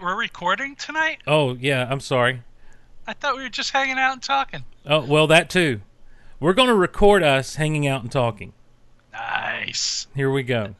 Wait, we're recording tonight? Oh yeah, I'm sorry. I thought we were just hanging out and talking. Oh well, that too. We're going to record us hanging out and talking. Nice. Here we go.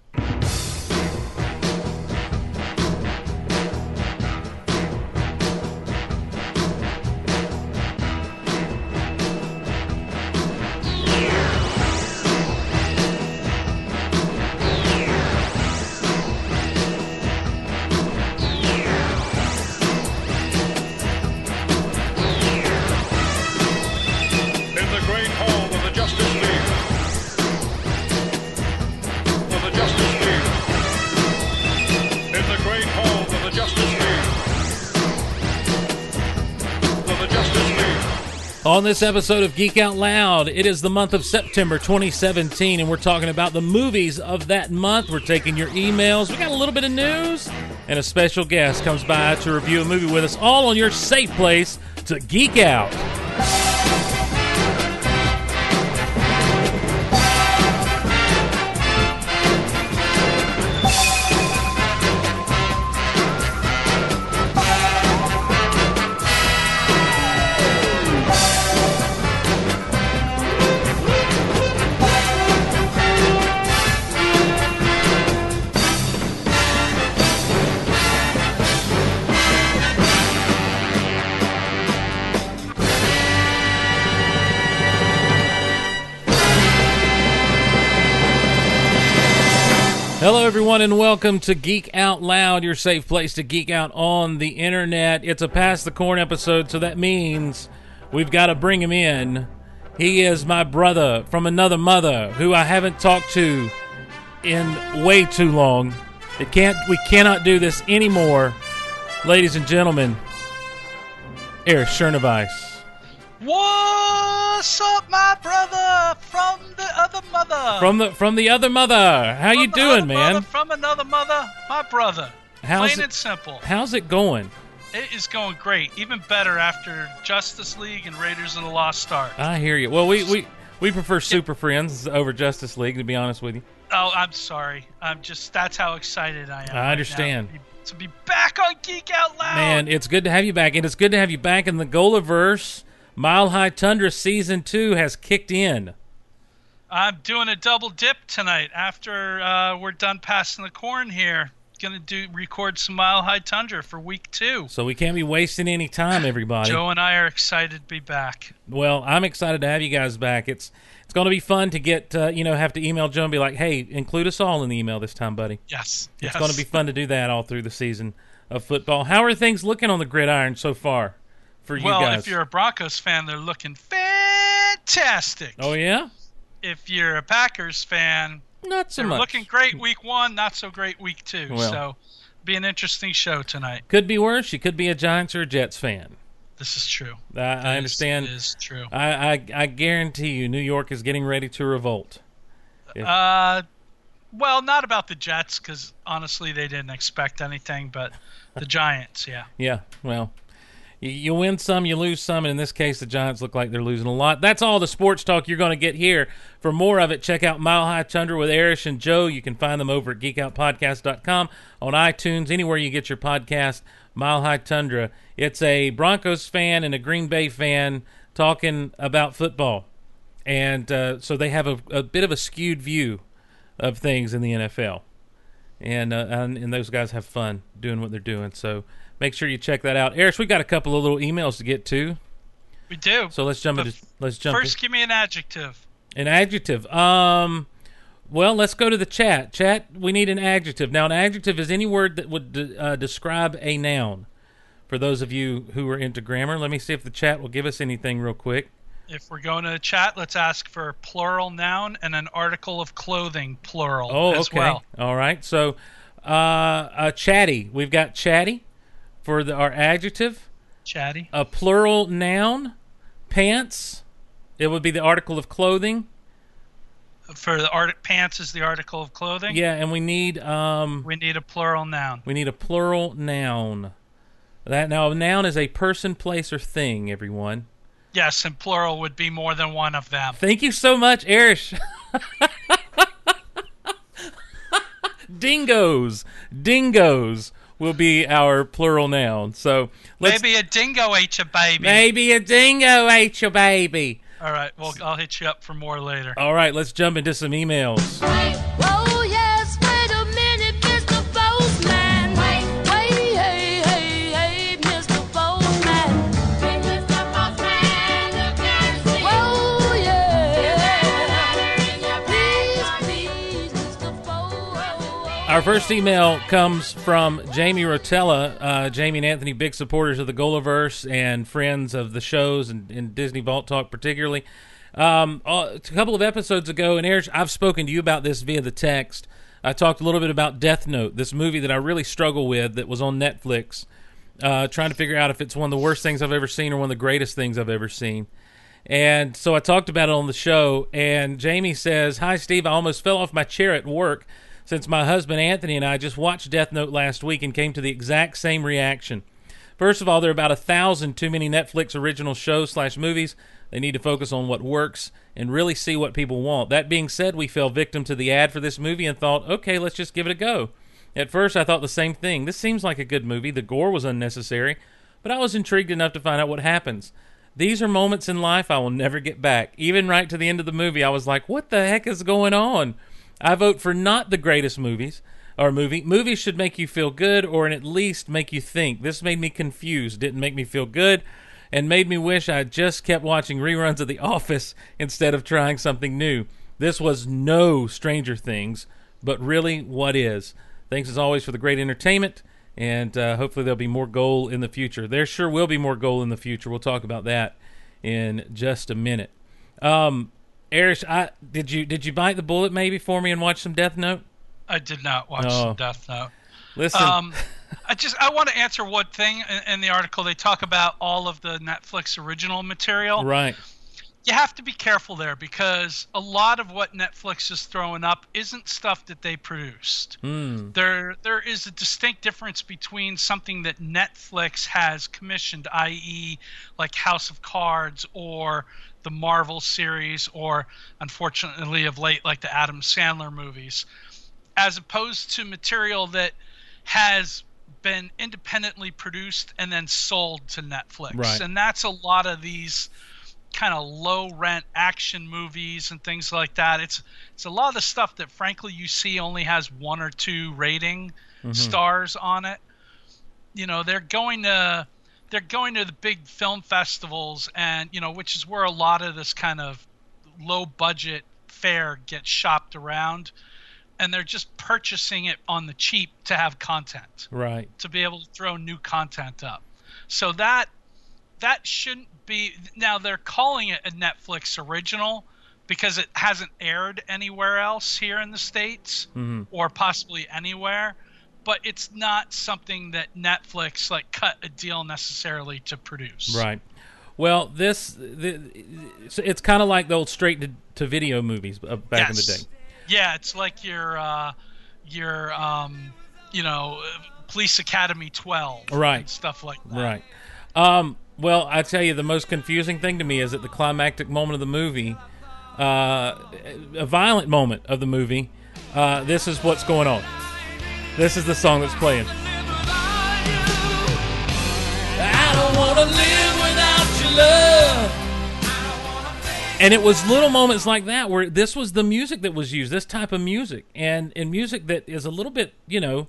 On this episode of Geek Out Loud, it is the month of September 2017, and we're talking about the movies of that month. We're taking your emails. We got a little bit of news, and a special guest comes by to review a movie with us, all on your safe place to geek out. Everyone, and welcome to Geek Out Loud, your safe place to geek out on the internet. It's a Pass the Corn episode, so that means we've got to bring him in. He is my brother from another mother who I haven't talked to in way too long. It can't. We cannot do this anymore, ladies and gentlemen. Erich Chernovice. What's up, my brother from the other mother? from the from the other mother. How you From the doing, man? mother, from another mother, my brother. How's Plain it- and simple. How's it going? It is going great. Even better after Justice League and Raiders of the Lost Ark. I hear you. Well, we we we prefer Super Friends over Justice League, to be honest with you. oh, I'm sorry. I'm just that's how excited I am. I right understand. To be, to be back on Geek Out Loud. Man, it's good to have you back, and it's good to have you back in the Golaverse. Mile High Tundra season two has kicked in. I'm doing a double dip tonight after uh, we're done passing the corn here. Gonna do record some Mile High Tundra for week two. So we can't be wasting any time, everybody. Joe and I are excited to be back. Well, I'm excited to have you guys back. It's it's going to be fun to get uh, you know have to email Joe and be like, hey, include us all in the email this time, buddy. Yes, It's yes. going to be fun to do that all through the season of football. How are things looking on the gridiron so far for you well. guys? If you're a Broncos fan, they're looking fantastic. oh yeah, If you're a Packers fan, not so they're much. looking great week one, not so great week two. Well. so, be an interesting show tonight. Could be worse. You could be a Giants or a Jets fan. This is true. I, I understand. This is true. I, I I guarantee you, New York is getting ready to revolt. Uh, well, not about the Jets because honestly, they didn't expect anything, but the Giants, yeah. Yeah, well, you, you win some, you lose some, and in this case, the Giants look like they're losing a lot. That's all the sports talk you're going to get here. For more of it, check out Mile High Tundra with Erich and Joe. You can find them over at geekoutpodcast.com, on iTunes, anywhere you get your podcast. Mile High Tundra. It's a Broncos fan and a Green Bay fan talking about football, and uh, so they have a, a bit of a skewed view of things in the NFL and, uh, and and those guys have fun doing what they're doing. So make sure you check that out. Erich, we got a couple of little emails to get to, We do. so let's jump into let's jump First, give me an adjective. an adjective. Um, well, let's go to the chat. Chat, we need an adjective. Now, an adjective is any word that would de- uh, describe a noun. For those of you who are into grammar, let me see if the chat will give us anything real quick. If we're going to chat, let's ask for plural noun and an article of clothing plural Oh, as okay. well. All right. So, uh, uh, chatty. We've got chatty for the, our adjective. Chatty. a plural noun, pants. It would be the article of clothing. For the art pants is the article of clothing. Yeah, and we need um We need a plural noun. we need a plural noun. That now a noun is a person, place, or thing. Everyone. Yes, and plural would be more than one of them. Thank you so much, Erich. dingoes, dingoes. Will be our plural noun. So let's Maybe a dingo ate your baby. maybe a dingo ate your baby. All right, well, I'll hit you up for more later. All right, let's jump into some emails. Our first email comes from Jamie Rotella. Uh, Jamie and Anthony, big supporters of the Golaverse and friends of the shows and, and Disney Vault Talk, particularly. Um, a couple of episodes ago, and Erich, I've spoken to you about this via the text. I talked a little bit about Death Note, this movie that I really struggle with that was on Netflix. Uh, trying to figure out if it's one of the worst things I've ever seen or one of the greatest things I've ever seen. And so I talked about it on the show, and Jamie says, Hi, Steve. I almost fell off my chair at work since my husband Anthony and I just watched Death Note last week and came to the exact same reaction. First of all, there are about a thousand too many Netflix original shows slash movies. They need to focus on what works and really see what people want. That being said, we fell victim to the ad for this movie and thought, okay, let's just give it a go. At first, I thought the same thing. This seems like a good movie. The gore was unnecessary, but I was intrigued enough to find out what happens. These are moments in life I will never get back. Even right to the end of the movie, I was like, what the heck is going on? I vote for not the greatest movies or movie. Movies should make you feel good or at least make you think. This made me confused. Didn't make me feel good and made me wish I just kept watching reruns of The Office instead of trying something new. This was no Stranger Things, but really what is. Thanks as always for the great entertainment, and uh, hopefully there'll be more goal in the future. There sure will be more goal in the future. We'll talk about that in just a minute. Um, Erich, I did you did you bite the bullet maybe for me and watch some Death Note? I did not watch Oh. Death Note. Listen, Um, I just I want to answer one thing in, in the article. They talk about all of the Netflix original material. right, You have to be careful there because a lot of what Netflix is throwing up isn't stuff that they produced. Hmm. There there is a distinct difference between something that Netflix has commissioned, i.e., like House of Cards or the Marvel series, or unfortunately of late, like the Adam Sandler movies, as opposed to material that has been independently produced and then sold to Netflix. Right. And that's a lot of these kind of low rent action movies and things like that. It's it's a lot of the stuff that frankly you see only has one or two rating mm-hmm. stars on it. You know, they're going to they're going to the big film festivals and you know, which is where a lot of this kind of low budget fare gets shopped around and they're just purchasing it on the cheap to have content right, to be able to throw new content up. So that that shouldn't be now they're calling it a Netflix original because it hasn't aired anywhere else here in the states Mhm. or possibly anywhere but it's not something that Netflix like cut a deal necessarily to produce. right. Well, this the, it's, kind of like the old straight to, to video movies uh, back in the Yes. day. Yeah, it's like your uh your um you know Police Academy 12 Right. and stuff like that. Right. Um, well, I tell you, the most confusing thing to me is at the climactic moment of the movie, uh, a violent moment of the movie. Uh, this is what's going on. This is the song that's playing. I don't want to live without your love. And it was little moments like that where this was the music that was used, this type of music, and and music that is a little bit, you know,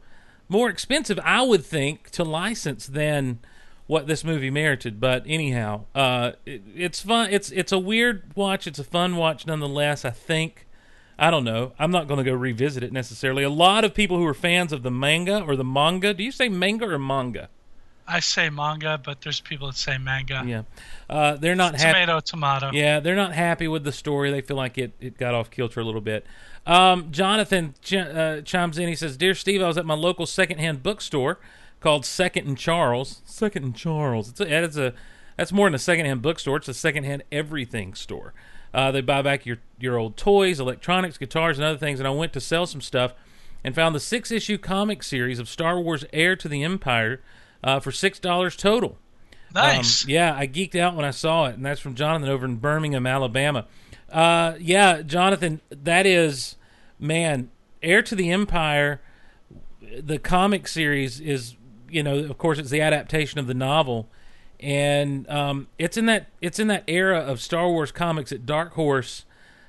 more expensive, I would think, to license than what this movie merited. But anyhow, uh, it, it's fun. It's it's a weird watch. It's a fun watch nonetheless. I think. I don't know. I'm not going to go revisit it necessarily. A lot of people who are fans of the manga or the manga. Do you say manga or manga? I say manga, but there's people that say manga. Yeah, uh, they're not happy. Tomato, tomato. Yeah, they're not happy with the story. They feel like it, it got off kilter a little bit. Um, Jonathan ch- uh, chimes in. He says, "Dear Steve, I was at my local secondhand bookstore called Second and Charles. Second and Charles. It's a, it's a that's more than a secondhand bookstore. It's a secondhand everything store. Uh, they buy back your your old toys, electronics, guitars, and other things. And I went to sell some stuff and found the six issue comic series of Star Wars: Heir to the Empire uh, for six dollars total." Nice. Um, yeah, I geeked out when I saw it, and that's from Jonathan over in Birmingham, Alabama. Uh, yeah, Jonathan, that is, man, Heir to the Empire. The comic series is you know, of course, it's the adaptation of the novel, and um, it's in that it's in that era of Star Wars comics at Dark Horse,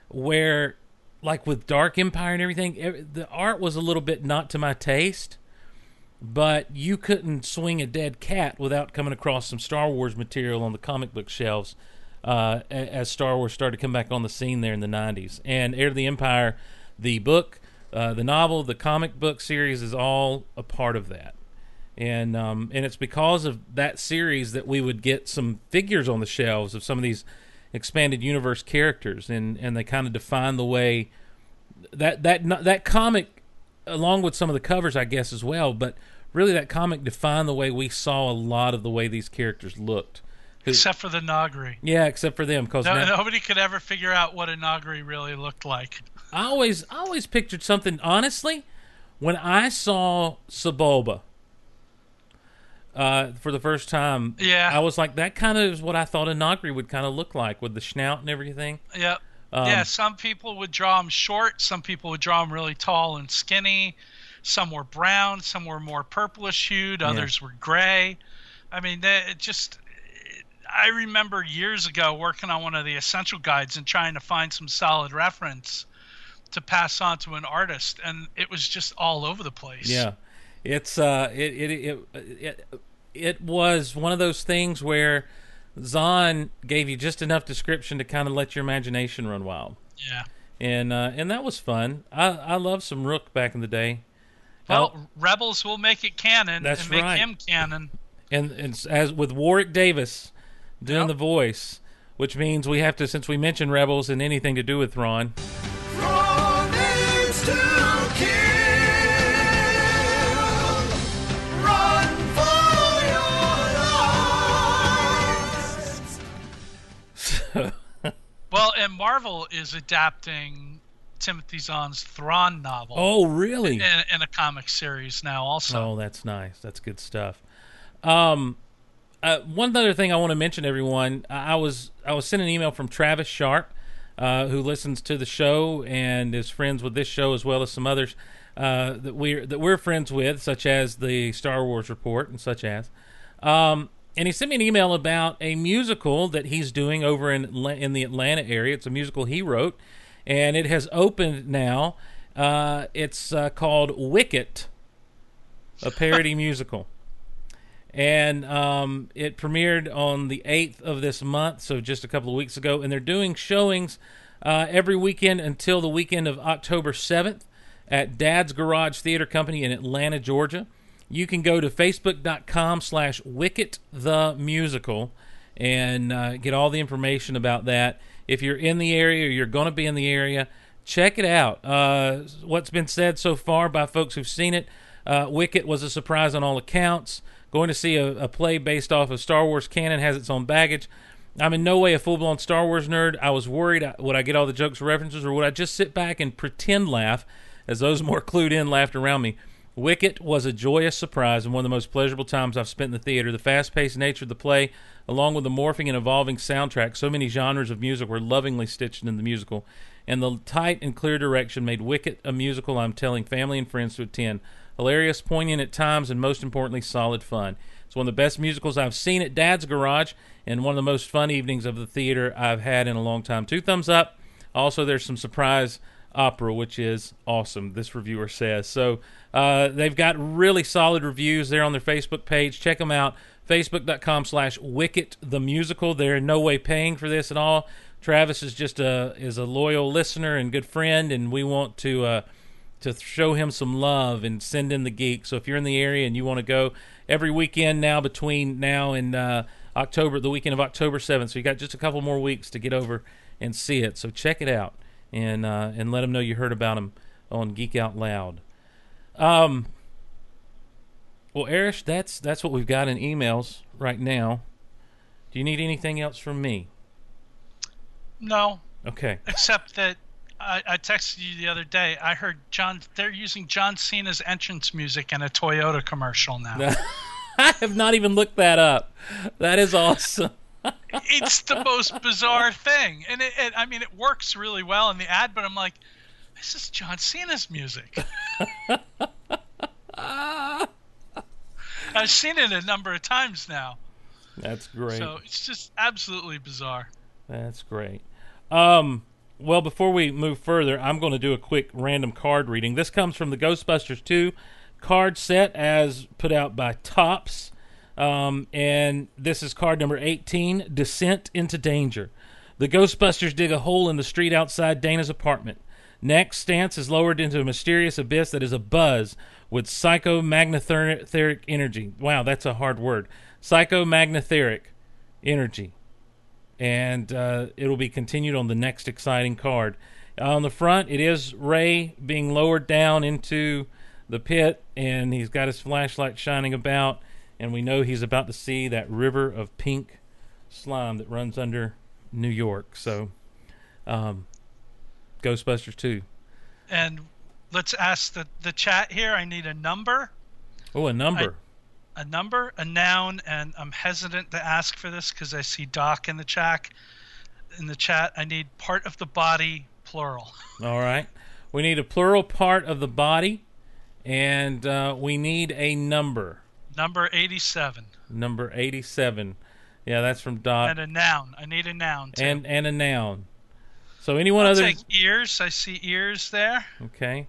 where, like with Dark Empire and everything, ev- the art was a little bit not to my taste. But you couldn't swing a dead cat without coming across some Star Wars material on the comic book shelves uh, as Star Wars started to come back on the scene there in the 90s. And Heir to the Empire, the book, uh, the novel, the comic book series is all a part of that. And um, and it's because of that series that we would get some figures on the shelves of some of these expanded universe characters, and, and they kind of define the way that that that comic, along with some of the covers, I guess as well. But really, that comic defined the way we saw a lot of the way these characters looked. Except for the Noghri. Yeah, except for them, because No, nobody could ever figure out what a Noghri really looked like. I always I always pictured something. Honestly, when I saw Sebulba uh, for the first time, Yeah. I was like, that kind of is what I thought a Noghri would kind of look like with the snout and everything. Yep. Um, yeah, some people would draw them short. Some people would draw them really tall and skinny. Some were brown. Some were more purplish hued. Others were gray. I mean, they, it just. I remember years ago working on one of the essential guides and trying to find some solid reference to pass on to an artist, and it was just all over the place. Yeah, it's uh, it it it it, it was one of those things where Zahn gave you just enough description to kind of let your imagination run wild, Yeah. and uh, and that was fun. I I loved some Rukh back in the day. Well, Rebels will make it canon That's and make right. him canon. and, and as with Warwick Davis doing Yep. the voice, which means we have to, since we mentioned Rebels and anything to do with Thrawn Well, and Marvel is adapting Timothy Zahn's Thrawn novel oh really? in, in a comic series now. Also, Oh, that's nice. That's good stuff. Um, uh, one other thing I want to mention, everyone. I I was I was sent an email from Travis Sharp, uh, who listens to the show and is friends with this show as well as some others uh, that we're that we're friends with, such as the Star Wars Report and such as. Um, and he sent me an email about a musical that he's doing over in in the Atlanta area. It's a musical he wrote, and it has opened now. Uh, it's uh, called Wicket, a parody musical, and um, it premiered on the eighth of this month, so just a couple of weeks ago. And they're doing showings uh, every weekend until the weekend of October seventh at Dad's Garage Theater Company in Atlanta, Georgia. You can go to facebook.com slash Wicket the Musical and uh, get all the information about that. If you're in the area or you're going to be in the area, check it out. Uh, what's been said so far by folks who've seen it, uh, Wicket was a surprise on all accounts. Going to see a, a play based off of Star Wars canon has its own baggage. I'm in no way a full blown Star Wars nerd. I was worried uh, would I get all the jokes references, or would I just sit back and pretend laugh as those more clued in laughed around me? Wicket was a joyous surprise and one of the most pleasurable times I've spent in the theater. The fast paced nature of the play, along with the morphing and evolving soundtrack, so many genres of music were lovingly stitched into the musical, and the tight and clear direction made Wicket a musical I'm telling family and friends to attend. Hilarious, poignant at times, and most importantly, solid fun. It's one of the best musicals I've seen at Dad's Garage, and one of the most fun evenings of the theater I've had in a long time. Two thumbs up. Also, there's some surprise opera, which is awesome. This reviewer says so. Uh, they've got really solid reviews there on their Facebook page. Check them out. Facebook.com slash Wicket the Musical. They're in no way paying for this at all. Travis is just a is a loyal listener and good friend, and we want to uh, to show him some love and send in the geek. So if you're in the area and you want to go every weekend now between now and uh, October, the weekend of October 7th, so you got just a couple more weeks to get over and see it. So check it out and uh, and let them know you heard about him on Geek Out Loud. Um. Well, Erich, that's that's what we've got in emails right now. Do you need anything else from me? no, Okay. except that I, I texted you the other day. I heard John. They're using John Cena's entrance music in a Toyota commercial now. I have not even looked that up. That is awesome. It's the most bizarre thing, and it, it. I mean, it works really well in the ad, but I'm like, this is John Cena's music. I've seen it a number of times now. That's great. So it's just absolutely bizarre. That's great. Um, well, before we move further, I'm going to do a quick random card reading. This comes from the Ghostbusters 2 card set as put out by Topps. Um, and this is card number 18 Descent into Danger. The Ghostbusters dig a hole in the street outside Dana's apartment. Next, Stantz is lowered into a mysterious abyss that is abuzz with psychomagnetheric energy. Wow, that's a hard word. Psychomagnetheric energy and uh, it'll be continued on the next exciting card. on the front, it is Ray being lowered down into the pit, and he's got his flashlight shining about, and we know he's about to see that river of pink slime that runs under New York. So, um, Ghostbusters 2. And let's ask the, the chat here. I need a number, Oh, a number. a number, a noun, and I'm hesitant to ask for this because I see Doc in the chat. In the chat, I need part of the body, plural. All right. We need a plural part of the body, and uh, we need a number. Number 87. Number 87. Yeah, that's from Dot. And a noun. I need a noun too. and and a noun. So anyone I'll other take ears. I see ears there. okay.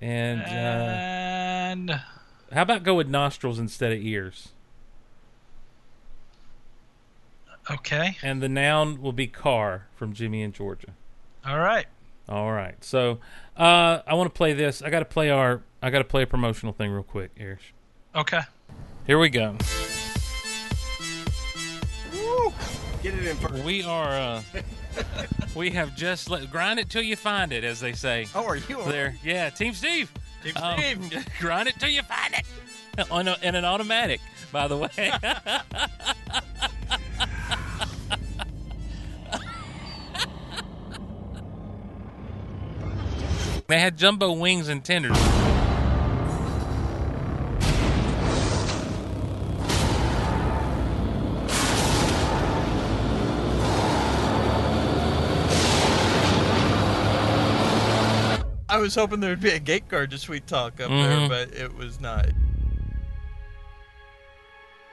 And uh, And how about go with nostrils instead of ears? okay. And the noun will be car from Jimmy in Georgia. All right. All right. So uh, I want to play this. I got to play our. I got to play a promotional thing real quick, Erich. Okay. Here we go. Woo! Get it in first. We are. Uh, we have just let, grind it till you find it, as they say. Oh, are you? There, yeah, Team Steve. Team Um, Steve. grind it till you find it. On a, in an automatic, by the way. they had jumbo wings and tenders. I was hoping there would be a gate guard to Sweet Talk up Mhm. there, but it was not.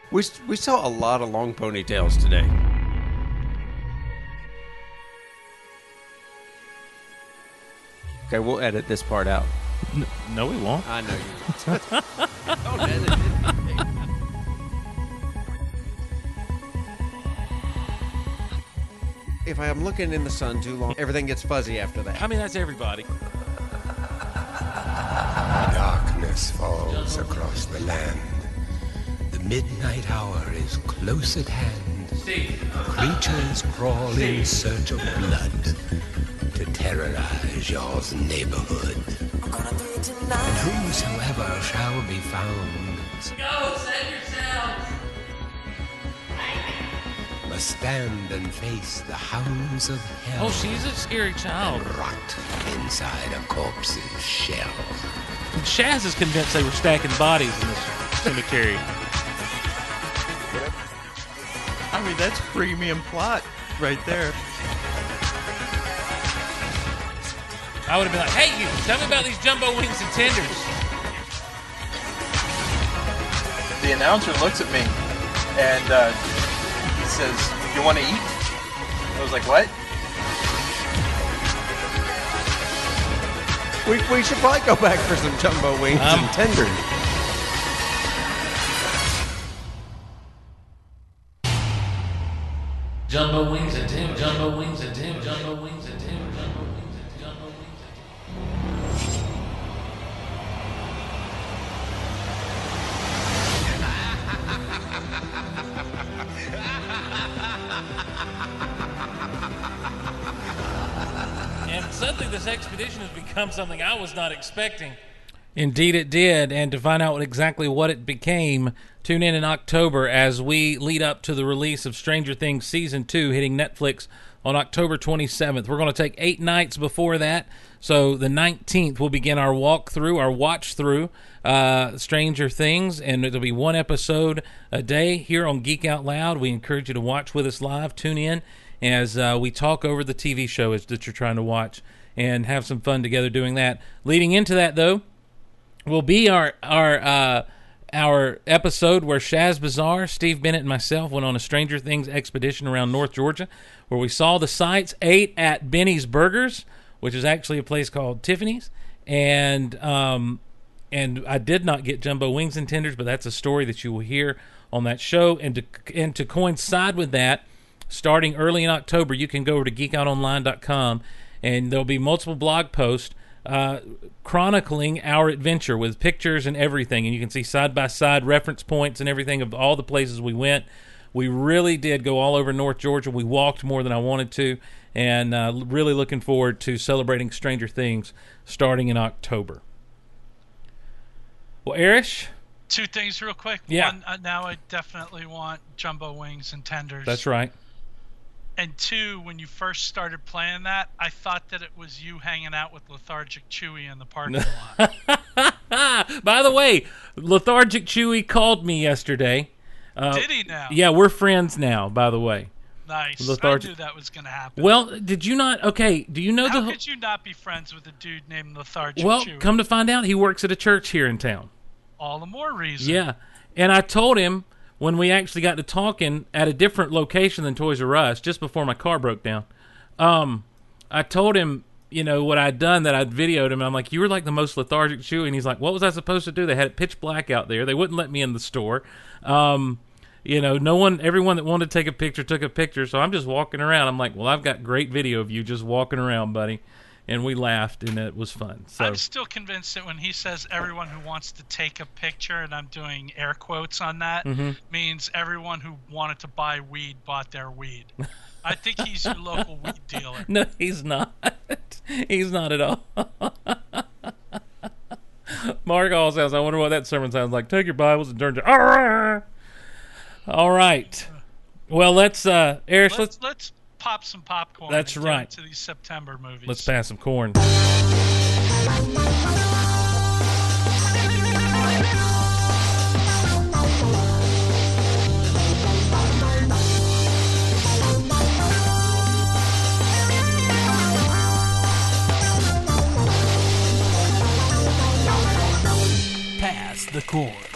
We, we saw a lot of long ponytails today. Okay, we'll edit this part out. No, we won't. I know you. Don't edit it. If I am looking in the sun too long, everything gets fuzzy after that. I mean, that's everybody. Darkness falls across the land. The midnight hour is close at hand. Creatures crawl in search of blood to terrorize y'all's neighborhood. And whosoever shall be found Go, save yourselves. Must stand and face the hounds of hell. Oh, she's a scary child. rot inside a corpse's shell. Shaz is convinced they were stacking bodies in this cemetery. I mean, that's premium plot right there. I would have been like, hey, you, tell me about these jumbo wings and tenders. the announcer looks at me and uh, he says, "You want to eat?" I was like, "What?" We, we should probably go back for some jumbo wings Um, and tenders. Jumbo wings and Tim, jumbo wings and Tim, jumbo wings and Tim, jumbo suddenly, this expedition has become something I was not expecting. Indeed, it did. And to find out exactly what it became, tune in in October as we lead up to the release of Stranger Things Season 2 hitting Netflix on October 27th. We're going to take eight nights before that. So the 19th, we'll begin our walkthrough, our watch through uh, Stranger Things, and it'll be one episode a day here on Geek Out Loud. We encourage you to watch with us live. Tune in as uh, we talk over the TV show that you're trying to watch and have some fun together doing that. Leading into that, though, will be our our uh, our episode where Shaz Bazaar, Steve Bennett, and myself went on a Stranger Things expedition around North Georgia, where we saw the sights, ate at Benny's Burgers, which is actually a place called Tiffany's, and um, and I did not get jumbo wings and tenders, but that's a story that you will hear on that show. And to and to coincide with that, starting early in October, you can go over to geekoutonline.com and there'll be multiple blog posts uh, chronicling our adventure with pictures and everything. And you can see side by side reference points and everything of all the places we went. We really did go all over North Georgia. We walked more than I wanted to, and uh, really looking forward to celebrating Stranger Things starting in October. Well, Erich, Two things real quick. Yeah. One, uh, now I definitely want jumbo wings and tenders. that's right. And two, when you first started playing that, I thought that it was you hanging out with lethargic Chewy in the parking lot. By the way, lethargic Chewy called me yesterday. Uh, Did he now? Yeah, we're friends now. By the way. Nice. Lethargic- I knew that was going to happen. Well, did you not? Okay, do you know How the? could you not be friends with a dude named lethargic well, Chewy? come to find out, he works at a church here in town. All the more reason. Yeah, and I told him when we actually got to talking at a different location than Toys R Us, just before my car broke down. Um, I told him, you know, what I'd done that I'd videoed him. I'm like, you were like the most lethargic Chewy, and he's like, what was I supposed to do? They had it pitch black out there. They wouldn't let me in the store. Um, you know, no one, everyone that wanted to take a picture took a picture. So I'm just walking around. I'm like, well, I've got great video of you just walking around, buddy. And we laughed, and it was fun. So I'm still convinced that when he says everyone who wants to take a picture, and I'm doing air quotes on that, Mm-hmm. means everyone who wanted to buy weed bought their weed. I think he's your local weed dealer. No, he's not. he's not at all. Mark all sounds. I wonder what that sermon sounds like. Take your Bibles and turn to. All right. Well, let's uh, Erich, Let's, let's let's pop some popcorn. That's and get right. into these September movies. let's pass some corn. Pass the corn.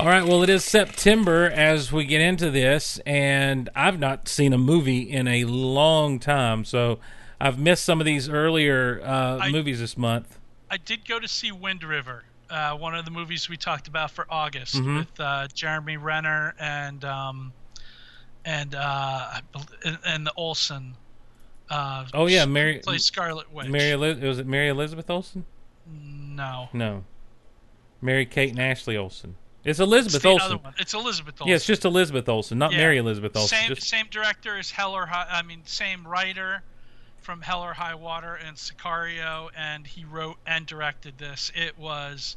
All right. Well, it is September as we get into this, and I've not seen a movie in a long time, so I've missed some of these earlier uh, I- movies this month. I did go to see Wind River, uh, one of the movies we talked about for August Mm-hmm. with uh, Jeremy Renner and um, and uh, and, the Olsen. Uh, Oh yeah, Mary plays Scarlet Witch. Mary was it Mary Elizabeth Olsen? No, No. Mary Kate and Ashley Olsen. It's it's Elizabeth the Olsen. It's Elizabeth Olsen. Yeah, it's just Elizabeth Olsen, not Yeah. Mary Elizabeth Olsen. Same Just- same director as Hell or High. I mean, same writer from Hell or High Water and Sicario, and he wrote and directed this. It was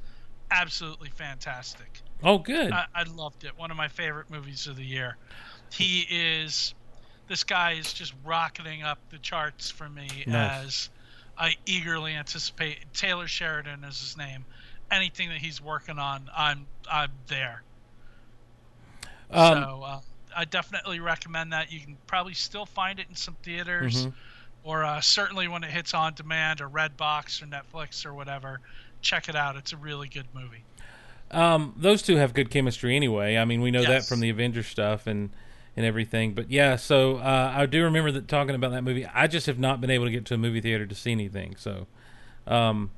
absolutely fantastic. oh, good. I, I loved it. One of my favorite movies of the year. He is. This guy is just rocketing up the charts for me Nice. as I eagerly anticipate. Taylor Sheridan is his name. Anything that he's working on, I'm I'm there. um, so uh, I definitely recommend that. You can probably still find it in some theaters, Mhm. or uh, certainly when it hits on demand or Redbox or Netflix or whatever. Check it out. It's a really good movie. um, those two have good chemistry anyway. I mean, we know that from the Avengers stuff and and everything. But yeah, so uh, I do remember that talking about that movie. I just have not been able to get to a movie theater to see anything. So, um,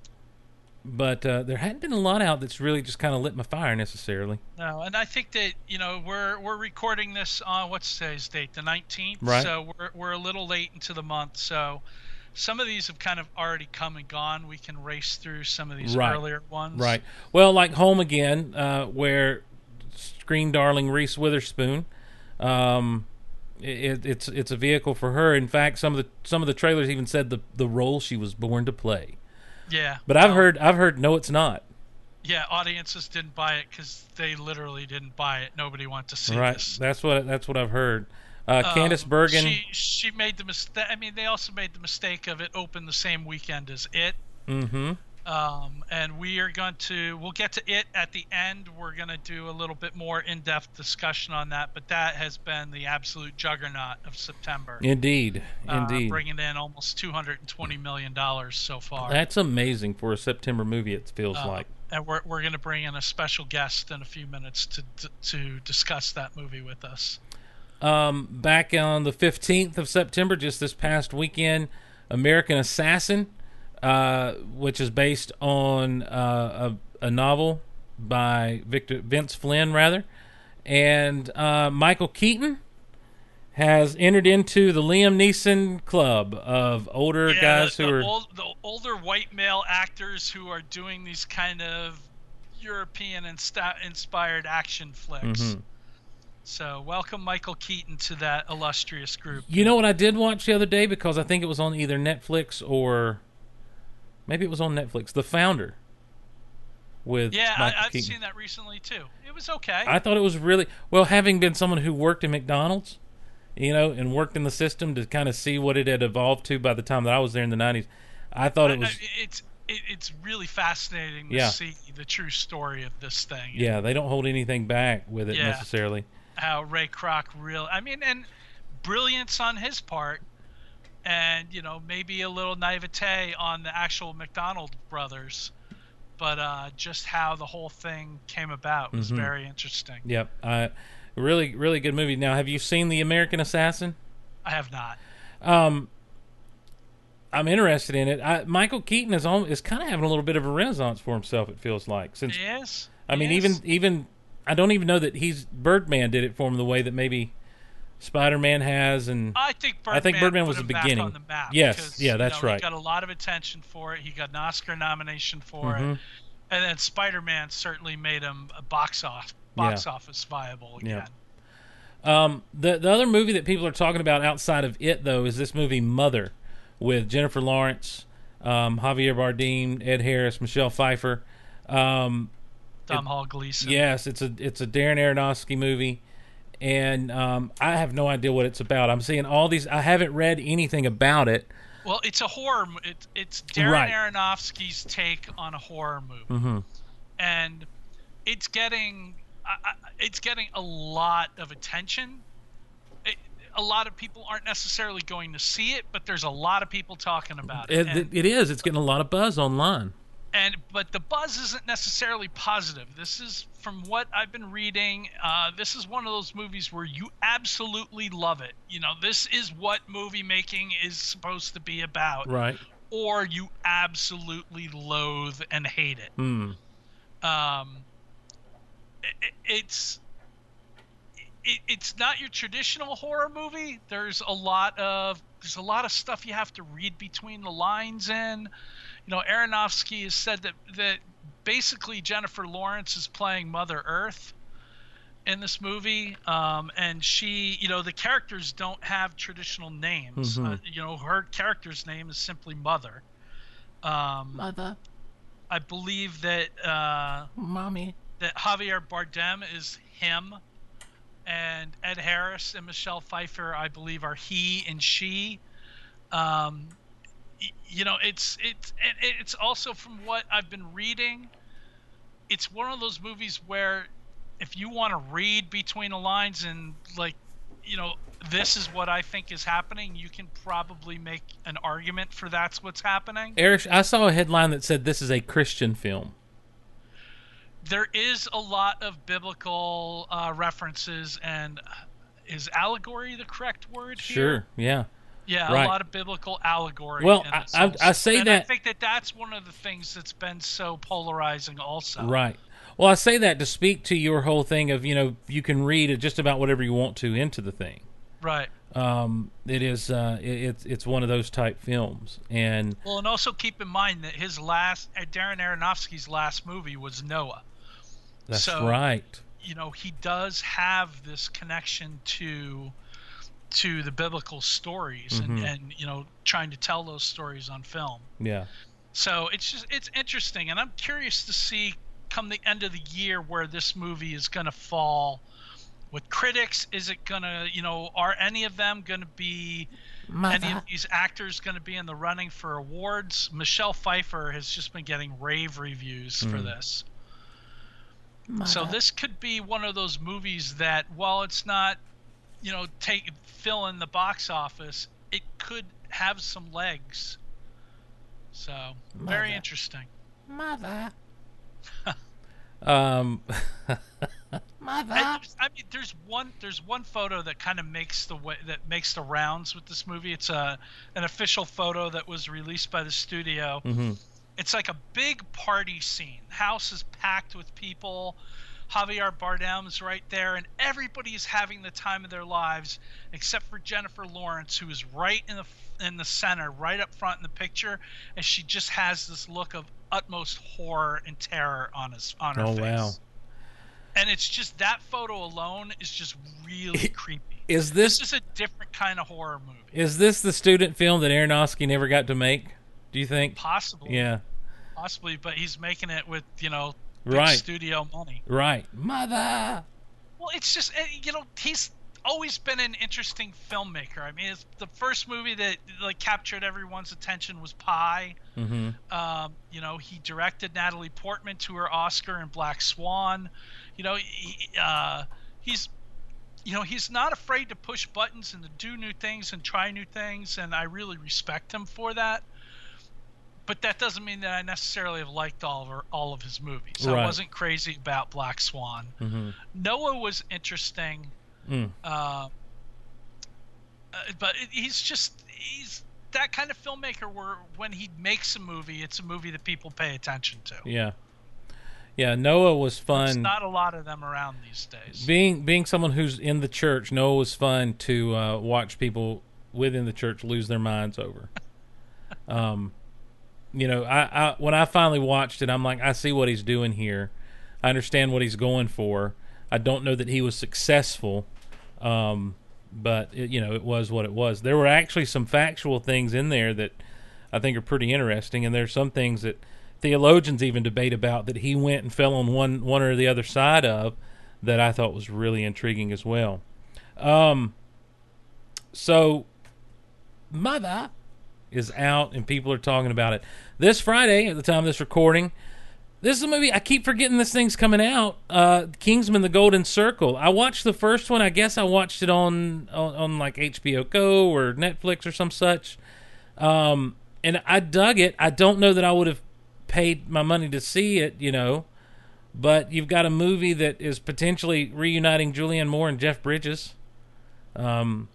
but uh, there hadn't been a lot out that's really just kind of lit my fire necessarily. No, and I think that you know we're we're recording this on what's today's date, the nineteenth. Right. So we're we're a little late into the month. So some of these have kind of already come and gone. We can race through some of these Right. earlier ones. Right. Well, like Home Again, uh, where screen darling Reese Witherspoon, um, it, it's it's a vehicle for her. In fact, some of the some of the trailers even said the the role she was born to play. Yeah. But I've heard I've heard no, it's not. Yeah, audiences didn't buy it because they literally didn't buy it. Nobody wanted to see it. right. this. That's what that's what I've heard. Uh, Um, Candice Bergen. She she made the mistake. I mean, they also made the mistake of it open the same weekend as it. mm-hmm. Um, and we are going to we'll get to it at the end. We're going to do a little bit more in-depth discussion on that, but that has been the absolute juggernaut of September. Indeed, Uh, indeed. bringing in almost 220 million dollars so far. That's amazing for a September movie. It feels Uh, like. and we're we're going to bring in a special guest in a few minutes to to, to discuss that movie with us. Um, back on the 15th of September, just this past weekend, American Assassin, uh, which is based on uh, a, a novel by Victor Vince Flynn, rather, and uh, Michael Keaton has entered into the Liam Neeson club of older Yeah, guys the, who the are old, the older white male actors who are doing these kind of European inspired action flicks. Mhm. So welcome Michael Keaton to that illustrious group. You know what I did watch the other day because I think it was on either Netflix or maybe it was on Netflix. The Founder with Yeah, I, Michael Keaton. seen that recently too. It was okay. I thought it was really well. Having been someone who worked in McDonald's, you know, and worked in the system to kind of see what it had evolved to by the time that I was there in the '90s, I thought it was. I- it's it, it's really fascinating to Yeah. see the true story of this thing. yeah, they don't hold anything back with it Yeah. necessarily. how Ray Kroc real I mean and brilliance on his part and you know maybe a little naivete on the actual McDonald brothers but uh, just how the whole thing came about was Mhm. very interesting. Yep, uh, really, really good movie. Now, have you seen The American Assassin? I have not. Um, I'm interested in it. I, Michael Keaton is on, is kind of having a little bit of a renaissance for himself. It feels like since Yes. I mean, yes. even even I don't even know that he's Birdman did it for him the way that maybe Spider Man has, and I think Birdman, I think Birdman was the beginning. the Yes, because, yeah, you that's know, right. He got a lot of attention for it. He got an Oscar nomination for Mhm. it, and then Spider-Man certainly made him a box off box Yeah. office viable Yeah. again. Um, the the other movie that people are talking about outside of it though is this movie Mother, with Jennifer Lawrence, um, Javier Bardem, Ed Harris, Michelle Pfeiffer. Um, Domhnall Gleeson. yes, it's a it's a Darren Aronofsky movie, and um, I have no idea what it's about. I'm seeing all these. I haven't read anything about it. Well, it's a horror. It, it's Darren Right. Aronofsky's take on a horror movie, mm-hmm. and it's getting it's getting a lot of attention. It, a lot of people aren't necessarily going to see it, but there's a lot of people talking about it. It, and, it is. It's getting a lot of buzz online. And but the buzz isn't necessarily positive. This is from what I've been reading. Uh, this is one of those movies where you absolutely love it. You know, this is what movie making is supposed to be about. Right. Or you absolutely loathe and hate it. Hmm. Um, it, it's it, it's not your traditional horror movie. There's a lot of there's a lot of stuff you have to read between the lines in. You know, Aronofsky has said that that basically Jennifer Lawrence is playing Mother Earth in this movie, um, and she, you know, the characters don't have traditional names. Mhm. Uh, you know, her character's name is simply Mother. Um, Mother, I believe that uh, mommy. that Javier Bardem is him, and Ed Harris and Michelle Pfeiffer, I believe, are he and she. Um, y- you know, it's it's and it's also from what I've been reading. It's one of those movies where, if you want to read between the lines and like, you know, this is what I think is happening, you can probably make an argument for that's what's happening. Erich, I saw a headline that said this is a Christian film. there is a lot of biblical uh, references and uh, is allegory the correct word here? Sure. Yeah. Yeah, Right. a lot of biblical allegory. Well, in I- I- I say and I think that that's one of the things that's been so polarizing. Also, Right. Well, I say that to speak to your whole thing of you know you can read just about whatever you want to into the thing. Right. Um, it is uh, it, it's it's one of those type films, and Well, and also keep in mind that his last, uh, Darren Aronofsky's last movie was Noah. that's So- right. You know, he does have this connection to to the biblical stories and, Mhm. and you know trying to tell those stories on film. Yeah. So it's just it's interesting, and I'm curious to see come the end of the year where this movie is going to fall with critics. Is it going to, you know, are any of them going to be any of these actors going to be in the running for awards. Michelle Pfeiffer has just been getting rave reviews for this. So this could be one of those movies that, while it's not, you know, take fill in the box office, it could have some legs. So very interesting. Mother. um, I, I mean, there's one there's one photo that kind of makes the way that makes the rounds with this movie. It's a an official photo that was released by the studio. mhm. It's like a big party scene. House is packed with people. Javier Bardem's right there, and everybody is having the time of their lives, except for Jennifer Lawrence, who is right in the in the center, right up front in the picture, and she just has this look of utmost horror and terror on his on her Oh, face. wow. And it's just that photo alone is just really creepy. Is This this is a different kind of horror movie, is this the student film that Aronofsky never got to make? Do you think? possibly. Yeah. possibly, but he's making it with you know big Right. studio money. Right. Mother. Well, it's just eh, you know he's always been an interesting filmmaker. I mean, it's the first movie that like captured everyone's attention was Pi. Mm-hmm. Um, you know, he directed Natalie Portman to her Oscar in Black Swan. You know, he, uh, he's you know he's not afraid to push buttons and to do new things and try new things, and I really respect him for that. But that doesn't mean that I necessarily have liked all of her, all of his movies. I wasn't crazy about Black Swan. Mm-hmm. Noah was interesting, Mm. uh, uh, but he's just he's that kind of filmmaker where when he makes a movie, it's a movie that people pay attention to. Yeah. Yeah. Noah was There's fun. not a lot of them around these days. being being someone who's in the church, Noah was fun to uh, watch people within the church lose their minds over. um, you know, I, I when I finally watched it, I'm like, I see what he's doing here. I understand what he's going for. I don't know that he was successful, um, but it, you know, it was what it was. There were actually some factual things in there that I think are pretty interesting, and there's some things that theologians even debate about that he went and fell on one one or the other side of that I thought was really intriguing as well. Um, so, Mother is out, and people are talking about it this Friday at the time of this recording. This is a movie I keep forgetting this thing's coming out. Uh, Kingsman: The Golden Circle. I watched the first one. I guess I watched it on on, on like HBO Go or Netflix or some such. Um, and I dug it. I don't know that I would have paid my money to see it, you know. But you've got a movie that is potentially reuniting Julianne Moore and Jeff Bridges. Um,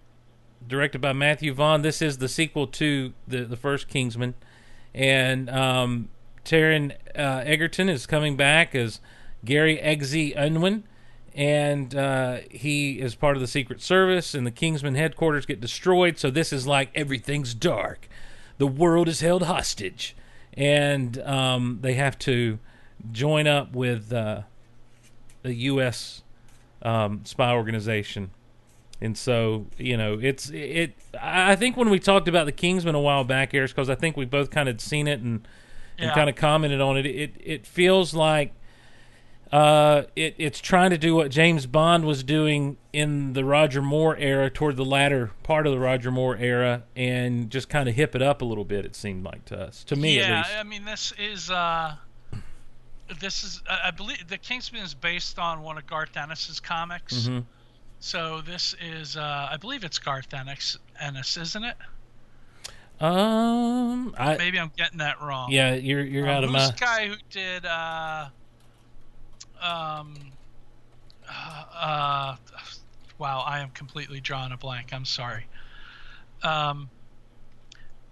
directed by Matthew Vaughn. This is the sequel to the the first Kingsman, and um, Taron uh, Egerton is coming back as Gary Eggsy Unwin, and uh, he is part of the Secret Service. And the Kingsman headquarters get destroyed. So this is like everything's dark, the world is held hostage, and um, they have to join up with uh, the U.S. Um, spy organization. And so, you know, it's it. I think when we talked about the Kingsman a while back, Erich, because I think we both kind of seen it and, and kind of commented on it. It it feels like uh, it it's trying to do what James Bond was doing in the Roger Moore era, toward the latter part of the Roger Moore era, and just kind of hip it up a little bit. It seemed like to us, to me yeah. I mean this is uh, this is I I believe the Kingsman is based on one of Garth Ennis's comics. Mhm. So this is uh, I believe it's Garth Ennis, Ennis, isn't it? Um, I Maybe I'm getting that wrong. yeah, you're you're Um, out of my. the guy who did uh, um, uh, uh, wow, I am completely drawing a blank. I'm sorry. Um,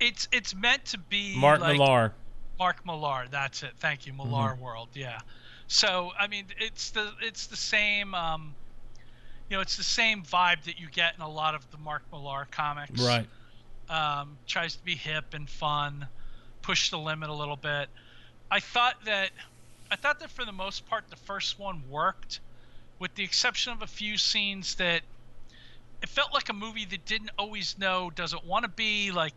it's it's meant to be Mark like, Millar. Mark Millar, that's it. Thank you, Millar World. Yeah. So I mean, it's the it's the same. Um, you know, it's the same vibe that you get in a lot of the Mark Millar comics. Right. Um, tries to be hip and fun, push the limit a little bit. I thought that I thought that for the most part the first one worked, with the exception of a few scenes that it felt like a movie that didn't always know does it want to be like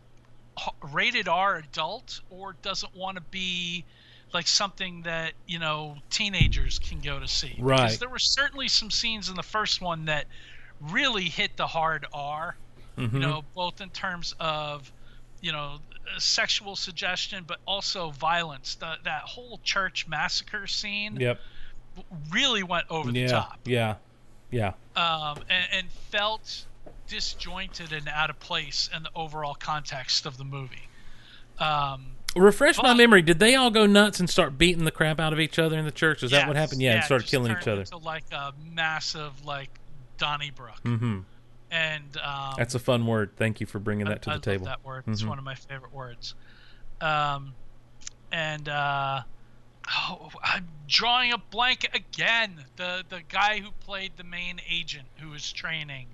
rated R adult or does it want to be like something that you know teenagers can go to see Right. because there were certainly some scenes in the first one that really hit the hard R Mm-hmm. You know, both in terms of, you know, uh, sexual suggestion, but also violence. The, that whole church massacre scene Yep. really went over the top. Yeah. Yeah. um, and, and felt disjointed and out of place in the overall context of the movie. Um, Refresh my memory. Did they all go nuts and start beating the crap out of each other in the church? Is that what happened? Yeah, and it started killing each other. So like a massive like Donnybrook, hmm and um, That's a fun word. Thank you for bringing that to I, the I table. That word. It's Mhm. one of my favorite words. Um, and uh, oh, I'm drawing a blank again. The the guy who played the main agent who was training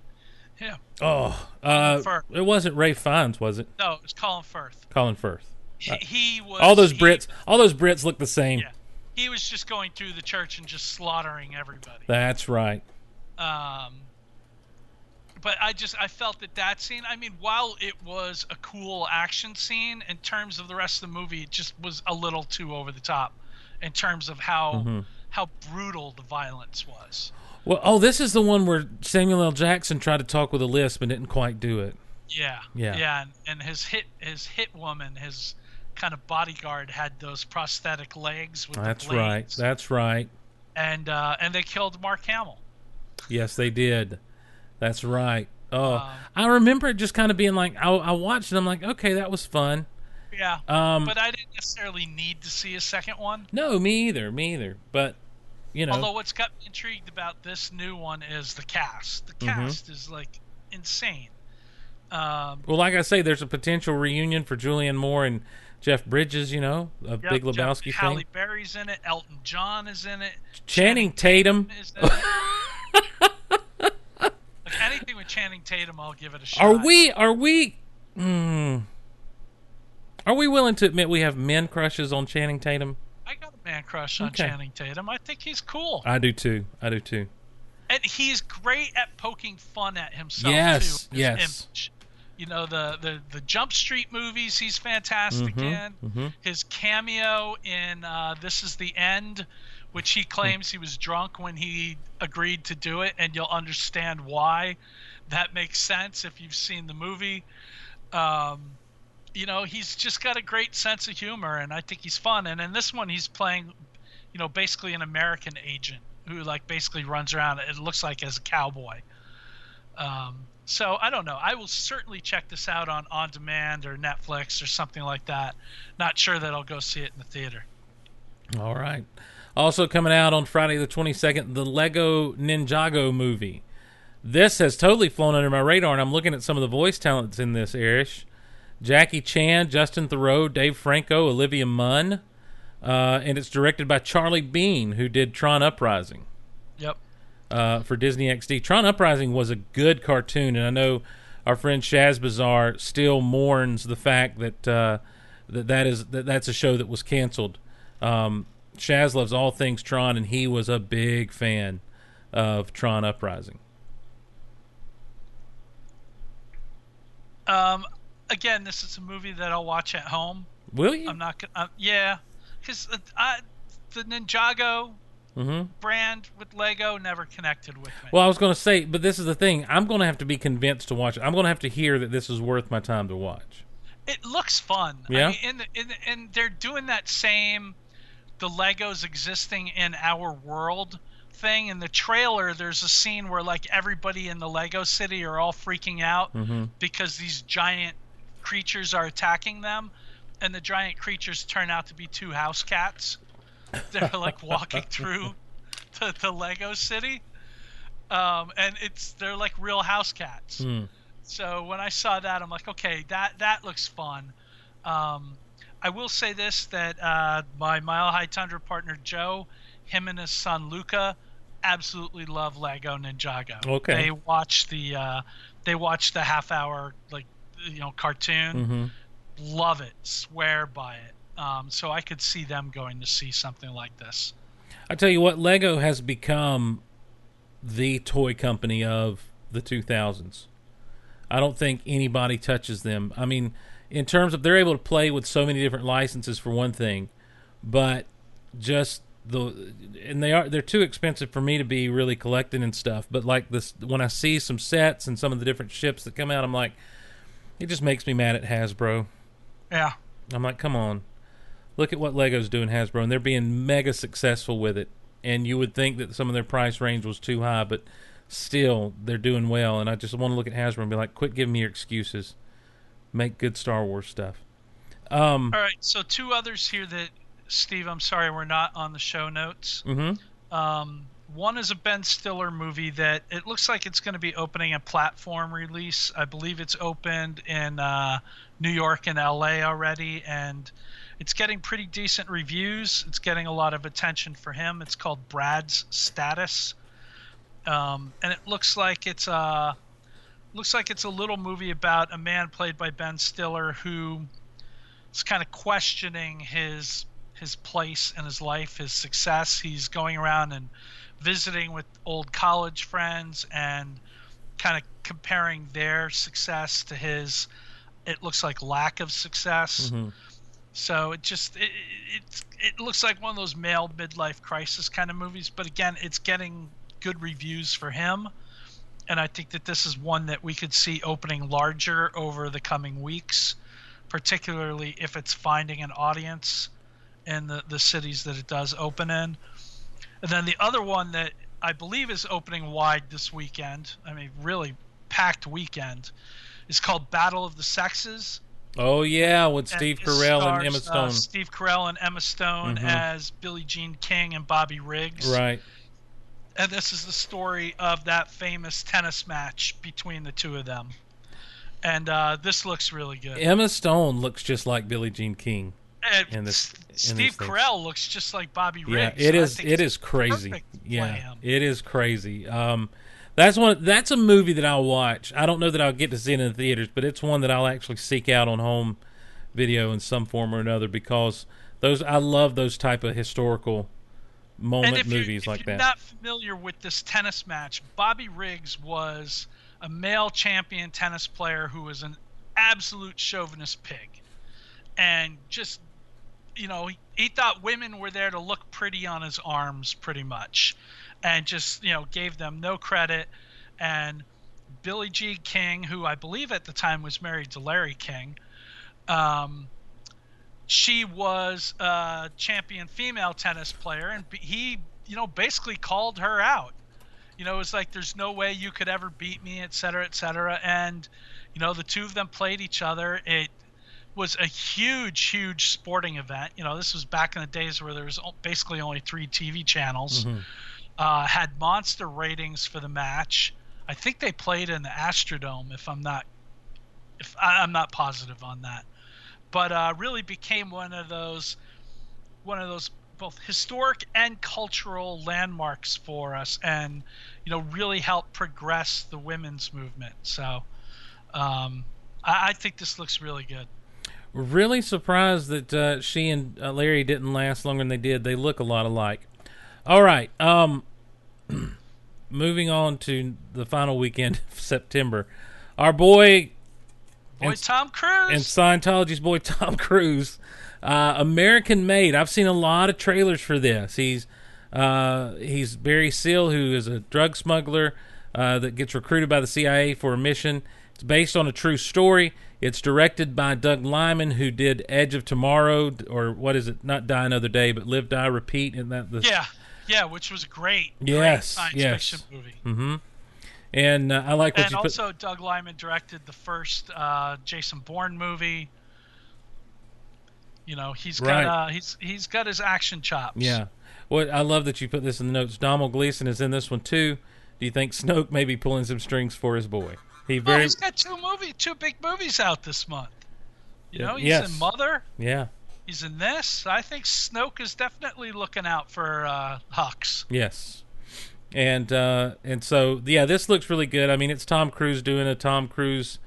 him. Oh, uh, it wasn't Ray Fiennes, was it? No, it was Colin Firth. Colin Firth. He, he was Uh, All those he- Brits, all those Brits look the same. Yeah, he was just going through the church and just slaughtering everybody. That's right. Um, but I just I felt that that scene. I mean, while it was a cool action scene, in terms of the rest of the movie, it just was a little too over the top, in terms of how Mm-hmm. how brutal the violence was. Well, oh, this is the one where Samuel L. Jackson tried to talk with a lisp and didn't quite do it. Yeah, Yeah. yeah, and, and his hit his hit woman, his kind of bodyguard, had those prosthetic legs with That's the right. That's right. and uh, and they killed Mark Hamill. Yes, they did. That's right. Oh, Um, I remember it just kind of being like, I, I watched it. I'm like, okay, that was fun. Yeah, Um, but I didn't necessarily need to see a second one. no, me either. Me either. But you know, Although what's got me intrigued about this new one is the cast. The Mm-hmm. cast is like insane. Um, well, like I say, there's a potential reunion for Julianne Moore and Jeff Bridges. You know, a yep, Big Lebowski Jeff, Halle thing. Berry's in it. Elton John is in it. Channing Tatum. is in it. anything with Channing Tatum, I'll give it a shot. Are we? Are we? Hmm. Are we willing to admit we have men crushes on Channing Tatum? I got a man crush on Okay. Channing Tatum. I think he's cool, I do too. I do too. and he's great at poking fun at himself Yes, too. yes. image. You know the, the the Jump Street movies. He's fantastic in mhm. his cameo in uh, This Is the End, which he claims he was drunk when he agreed to do it, and you'll understand why. That makes sense if you've seen the movie. Um, you know, he's just got a great sense of humor, and I think he's fun. And in this one, he's playing, you know, basically an American agent who, like, basically runs around. It looks like as a cowboy. Um, so I don't know. I will certainly check this out on on demand or Netflix or something like that. Not sure that I'll go see it in the theater. All right. Also coming out on Friday the 22nd, the Lego Ninjago movie. This has totally flown under my radar, and I'm looking at some of the voice talents in this, Irish. Jackie Chan, Justin Theroux, Dave Franco, Olivia Munn. Uh, and it's directed by Charlie Bean, who did Tron Uprising Yep. Uh, for Disney XD. Tron Uprising was a good cartoon, and I know our friend Shaz Bazaar still mourns the fact that uh, that that is that that's a show that was canceled. Um, Shaz loves all things Tron, and he was a big fan of Tron Uprising. Um, again, this is a movie that I'll watch at home. Will you? I'm not gonna. Uh, yeah, because I the Ninjago hmm brand with Lego never connected with me. Well, I was going to say, but this is the thing. I'm going to have to be convinced to watch it. I'm going to have to hear that this is worth my time to watch. it looks fun. Yeah? I mean, in the, in the, and they're doing that same the Legos existing in our world thing. In the trailer, there's a scene where like everybody in the Lego city are all freaking out Mm-hmm. because these giant creatures are attacking them, and the giant creatures turn out to be two house cats. They're like walking through the, the Lego city. Um, and it's they're like real house cats. Hmm. So when I saw that, I'm like, okay, that that looks fun. Um, I will say this: that uh, my Mile High Tundra partner Joe, him and his son Luca, absolutely love Lego Ninjago. Okay. They watch the uh, they watch the half hour like you know cartoon. Mm-hmm. Love it. Swear by it. Um, so I could see them going to see something like this. I tell you what, Lego has become the toy company of the 2000s. I don't think anybody touches them. I mean, in terms of they're able to play with so many different licenses for one thing, but just the and they are they're too expensive for me to be really collecting and stuff. But like this, when I see some sets and some of the different ships that come out, I'm like, it just makes me mad at Hasbro. Yeah. I'm like, come on, look at what Lego's doing, Hasbro, and they're being mega successful with it. And you would think that some of their price range was too high, but still, they're doing well. And I just want to look at Hasbro and be like, quit giving me your excuses. Make good Star Wars stuff. Um, All right. So two others here that Steve, I'm sorry, we're not on the show notes. mhm. Um, one is a Ben Stiller movie that it looks like it's going to be opening a platform release. I believe it's opened in uh, New York and LA already, and it's getting pretty decent reviews. It's getting a lot of attention for him. It's called Brad's Status, um, and it looks like it's a looks like it's a little movie about a man played by Ben Stiller who is kind of questioning his his place in his life, his success. He's going around and visiting with old college friends and kind of comparing their success to his it looks like lack of success. Mhm. So it just it, it it looks like one of those male midlife crisis kind of movies, but again, it's getting good reviews for him. And I think that this is one that we could see opening larger over the coming weeks, particularly if it's finding an audience in the, the cities that it does open in. And then the other one that I believe is opening wide this weekend, I mean, really packed weekend, is called Battle of the Sexes. Oh yeah, with Steve Carell and Emma uh, Stone. Steve Carell and Emma Stone Mhm. as Billie Jean King and Bobby Riggs. right. And this is the story of that famous tennis match between the two of them. And uh, this looks really good. Emma Stone looks just like Billie Jean King. And this- Steve. Carell looks just like Bobby Riggs. Yeah, it is. It it's crazy. perfect to play Yeah, it is crazy. Um, that's one. That's a movie that I'll watch. I don't know that I'll get to see it in the theaters, but it's one that I'll actually seek out on home video in some form or another because those I love those type of historical moment movies if like you're that. not familiar with this tennis match, Bobby Riggs was a male champion tennis player who was an absolute chauvinist pig, and just you know he, he thought women were there to look pretty on his arms, pretty much, and just you know gave them no credit. And Billie Jean King, who I believe at the time was married to Larry King, um, she was a champion female tennis player, and he, you know, basically called her out. You know, it was like, there's no way you could ever beat me, et cetera, et cetera. And, you know, the two of them played each other. It was a huge, huge sporting event. You know, this was back in the days where there was basically only three TV channels. Mhm. Uh, had monster ratings for the match. I think they played in the Astrodome, if I'm not, if I, I'm not positive on that but uh, really became one of those one of those both historic and cultural landmarks for us and you know really helped progress the women's movement so um, I, I think this looks really good Really surprised that uh, she and uh, Larry didn't last longer than they did. They look a lot alike. All right. Um, moving on to the final weekend of September, our boy boy And- tom cruise and Scientology's boy Tom Cruise, uh, American Made. I've seen a lot of trailers for this. He's uh, he's Barry Seal, who is a drug smuggler uh, that gets recruited by the CIA for a mission. It's based on a true story. It's directed by Doug Liman, who did Edge of Tomorrow, or what is it? Not Die Another Day, but Live, Die, Repeat. And that the yeah yeah which was great great Yes, science yes. fiction movie hmm And uh, I like what and you put. also doug liman directed the first uh, jason bourne movie you know he's got Right. uh, he's he's got his action chops Yeah. What I love that you put this in the notes. Domhnall Gleeson is in this one too. Do you think Snoke may be pulling some strings for his boy? He Well, very he's got two movie, two big movies out this month. You know, he's yes. in Mother. yeah He's in this. I think Snoke is definitely looking out for uh, Hux. yes, and uh, and so yeah, this looks really good. I mean, it's Tom Cruise doing a Tom Cruise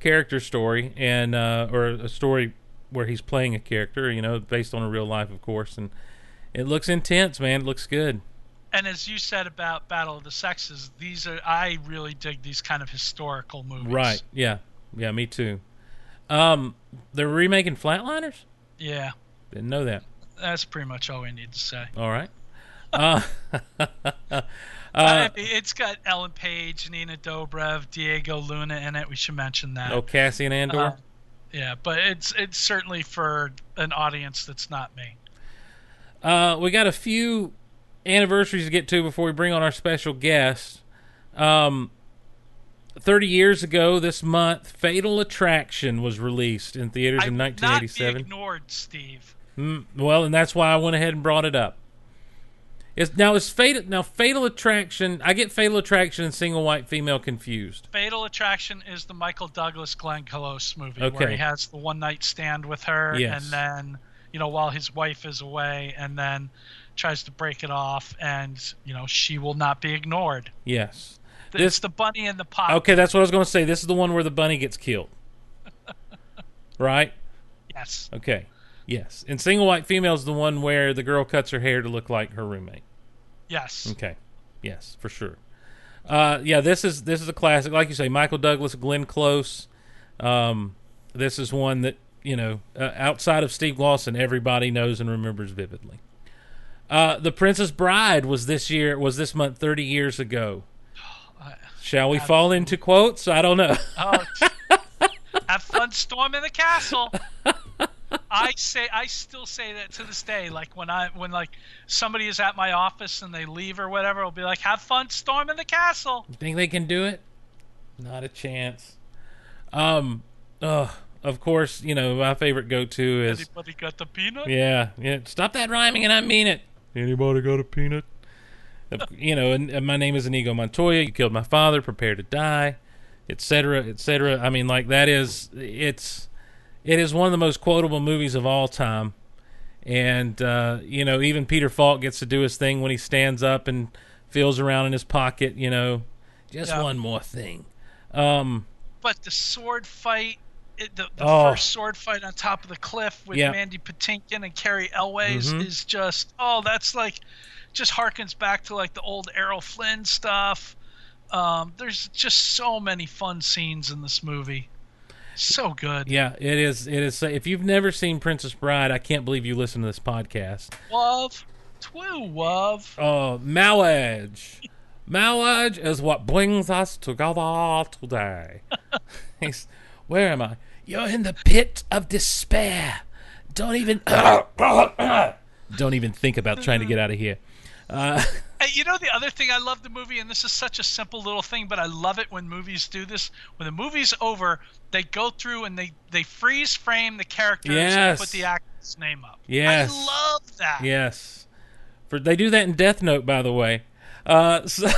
character story and uh, or a story where he's playing a character, you know, based on a real life, of course, and it looks intense, man. It looks good. And as you said about Battle of the Sexes, these are I really dig these kind of historical movies. Right? Yeah, yeah, me too. Um, they're remaking Flatliners. Yeah, Didn't know that. that's pretty much all we need to say. All right. Uh, I uh, mean, it's got Ellen Page, Nina Dobrev, Diego Luna in it. We should mention that. oh, Cassian Andor. Uh, yeah, but it's it's certainly for an audience that's not me. Uh, we got a few anniversaries to get to before we bring on our special guest. Um, 30 years ago this month, Fatal Attraction was released in theaters I in would Not 1987. be ignored, Steve. Mm, well, and that's why I went ahead and brought it up. It's, now, is Fatal now Fatal Attraction? I get Fatal Attraction and Single White Female confused. Fatal Attraction is the Michael Douglas Glenn Close movie Okay. where he has the one night stand with her Yes. and then you know while his wife is away and then tries to break it off and you know she will not be ignored. Yes. It's This- the bunny in the pot. Okay, that's what I was going to say. This is the one where the bunny gets killed. right? Yes. Okay. Yes. And Single White Female is the one where the girl cuts her hair to look like her roommate. Yes. Okay. Yes, for sure. Uh, yeah, this is this is a classic, like you say, Michael Douglas, Glenn Close. Um, this is one that you know, uh, outside of Steve Lawson, everybody knows and remembers vividly. Uh, the Princess Bride was this year was this month, thirty years ago. Shall we fall into quotes? I don't know. Oh, have fun storming the castle. I say I still say that to this day. Like when I when like somebody is at my office and they leave or whatever, I'll be like, "Have fun storming the castle." Think they can do it? Not a chance. Um, uh, of course, you know my favorite go-to is Anybody got the peanut? Yeah, yeah. Stop that rhyming, and I mean it. Anybody got a peanut? You know, and, and my name is Inigo Montoya. You killed my father. Prepare to die, etc., etc. I mean, like that is it's it is one of the most quotable movies of all time. And uh, you know, even Peter Falk gets to do his thing when he stands up and feels around in his pocket. You know, just Yeah. one more thing. Um, But the sword fight, it, the, the Oh. first sword fight on top of the cliff with Yeah. Mandy Patinkin and Cary Elwes Mhm. is just oh, that's like just harkens back to like the old Errol Flynn stuff. Um, there's just so many fun scenes in this movie. So good. yeah, it is. It is. If you've never seen Princess Bride, I can't believe you listen to this podcast. Love, twoo love. Oh, marriage. marriage is what brings us together today. Where am I? You're in the pit of despair. Don't even don't even think about trying to get out of here. Uh, you know the other thing I love the movie, and this is such a simple little thing, but I love it when movies do this. When the movie's over, they go through and they they freeze frame the characters and put the actor's name up. Yes. I love that. yes, for they do that in Death Note, by the way. Uh, so,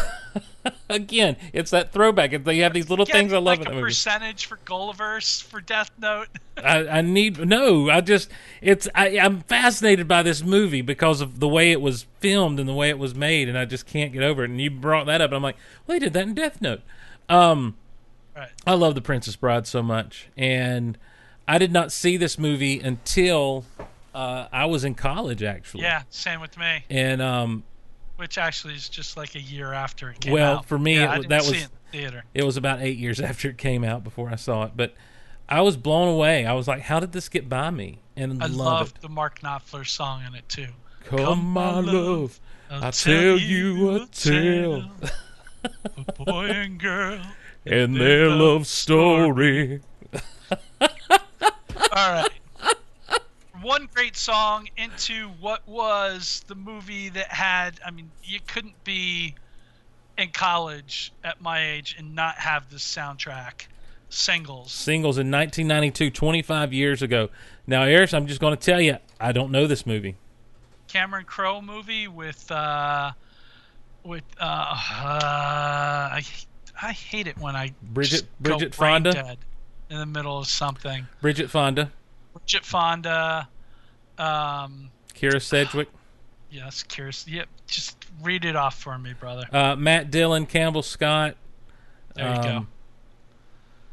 again, it's that throwback. They have these little Get, things I love like in the movie. percentage for Gulliver's for Death Note. I, I need no. I just it's I, I'm fascinated by this movie because of the way it was filmed and the way it was made, and I just can't get over it. And you brought that up, and I'm like, well, they did that in Death Note. Um, Right. I love The Princess Bride so much, and I did not see this movie until uh, I was in college, actually. yeah, same with me. And um, Which actually is just like a year after it came Well, out. for me, yeah, it that was- it theater. it was about eight years after it came out before I saw it, but. I was blown away. I was like, "How did this get by me?" And I love love it. the Mark Knopfler song in it too. Come, my love, I'll tell you a tale. of boy and girl. and their love story. All right. One great song into what was the movie that had, I mean, you couldn't be in college at my age and not have this soundtrack. Singles. Singles in 1992, 25 years ago. Now, Erich, I'm just going to tell you, I don't know this movie. Cameron Crowe movie with, uh, with, uh, uh I, I hate it when I Bridget- Bridget Fonda? in the middle of something. Bridget Fonda, Bridget Fonda, um, Kyra Sedgwick, yes, Kyra. Yep, just read it off for me, brother. uh, Matt Dillon, Campbell Scott. There you go. um,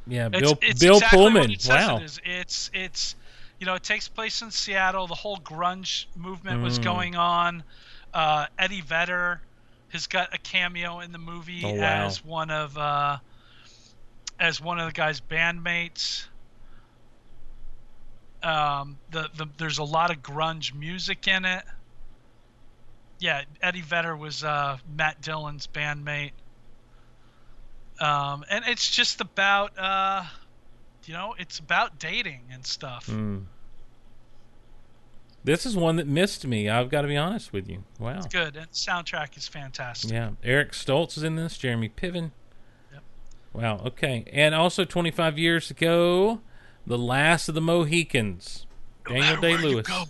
Yeah, Bill it's Bill exactly Pullman. it Wow. It is. It's it's you know it takes place in Seattle. The whole grunge movement was Mm. going on. Uh, Eddie Vedder has got a cameo in the movie Oh, wow. as one of uh, as one of the guy's bandmates. Um, the, the there's a lot of grunge music in it. yeah, Eddie Vedder was uh, Matt Dillon's bandmate. Um, and it's just about, uh, you know, it's about dating and stuff. Mm. This is one that missed me. I've got to be honest with you. Wow. It's good. And the soundtrack is fantastic. Yeah. Eric Stoltz is in this. Jeremy Piven. Yep. Wow. Okay. And also 25 years ago, The Last of the Mohicans. No Daniel Day Lewis. go,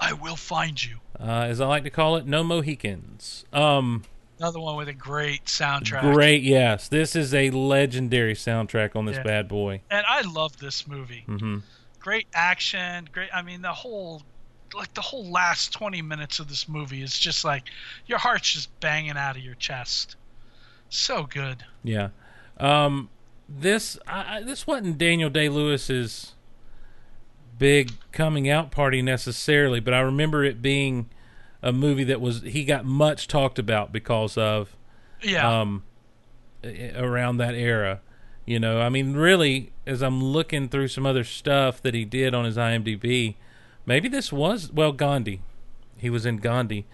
I will find you. Uh, as I like to call it, No Mohicans. Um, Another one with a great soundtrack. great. Yes. This is a legendary soundtrack on this Yeah. bad boy. And I love this movie. hmm Great action. Great. I mean, the whole, like the whole last 20 minutes of this movie is just like your heart's just banging out of your chest. So good. Yeah. Um, this I, this wasn't Daniel Day Lewis's big coming out party necessarily, but I remember it being a movie that was he got much talked about because of Yeah. um around that era. You know, I mean, really, as I'm looking through some other stuff that he did on his IMDb, maybe this was well Gandhi. He was in Gandhi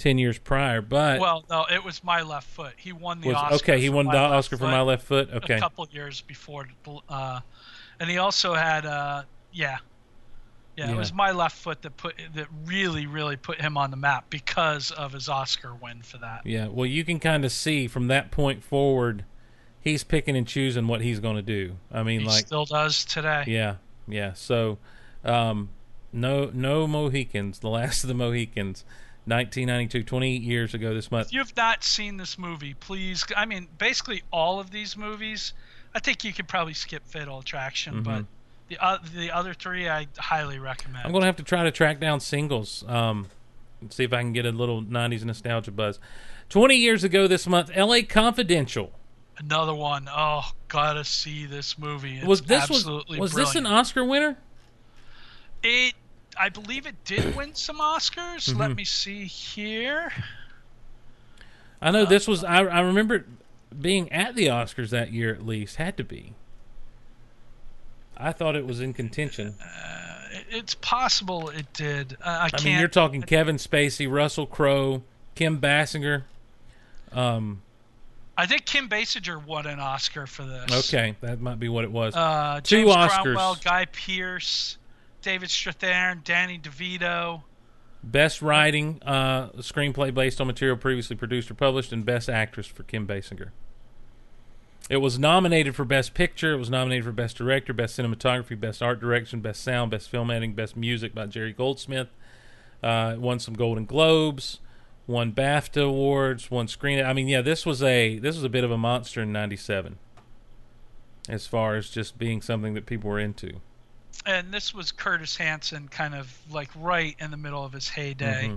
ten years prior, but well, no, it was My Left Foot. He won the was Oscar. okay. He for won My the Left Oscar for Foot My Left Foot. Okay, A couple years before, uh, and he also had, uh, yeah, yeah, Yeah. it was My Left Foot that put that really, really put him on the map because of his Oscar win for that. Yeah, well, you can kind of see from that point forward, he's picking and choosing what he's going to do. I mean, He like, still does today. yeah, yeah. So, um, no, no Mohicans, the last of the Mohicans, 1992, 28 years ago this month. If you've not seen this movie, please. I mean, basically all of these movies. I think you could probably skip Fatal Attraction, but the uh, the other three I highly recommend. Mm-hmm. I'm going to have to try to track down singles, um, and see if I can get a little 90s nostalgia buzz. 20 years ago this month, L.A. Confidential. Another one. Oh, gotta see this movie. It's was this was was this an. Oscar winner? It, I believe it did win some Oscars. Mm-hmm. Let me see here. I know this was. I, I remember being at the Oscars that year at least. Had to be. I thought it was in contention. It- It's possible it did. Uh, I I mean, you're talking Kevin Spacey, Russell Crowe, Kim Basinger. Um, I think Kim Basinger won an Oscar for this. okay, that might be what it was. Uh, Two Oscars. Cromwell, Guy Pearce, David Strathairn, Danny DeVito. Best writing, uh, screenplay based on material previously produced or published, and Best Actress for Kim Basinger. It was nominated for Best Picture. It was nominated for Best Director, Best Cinematography, Best Art Direction, Best Sound, Best Film Editing, Best Music by Jerry Goldsmith. Uh, won some Golden Globes, won BAFTA awards, won Screen. I mean, yeah, this was a this was a bit of a monster in '97, as far as just being something that people were into. And this was Curtis Hanson, kind of like right in the middle of his heyday.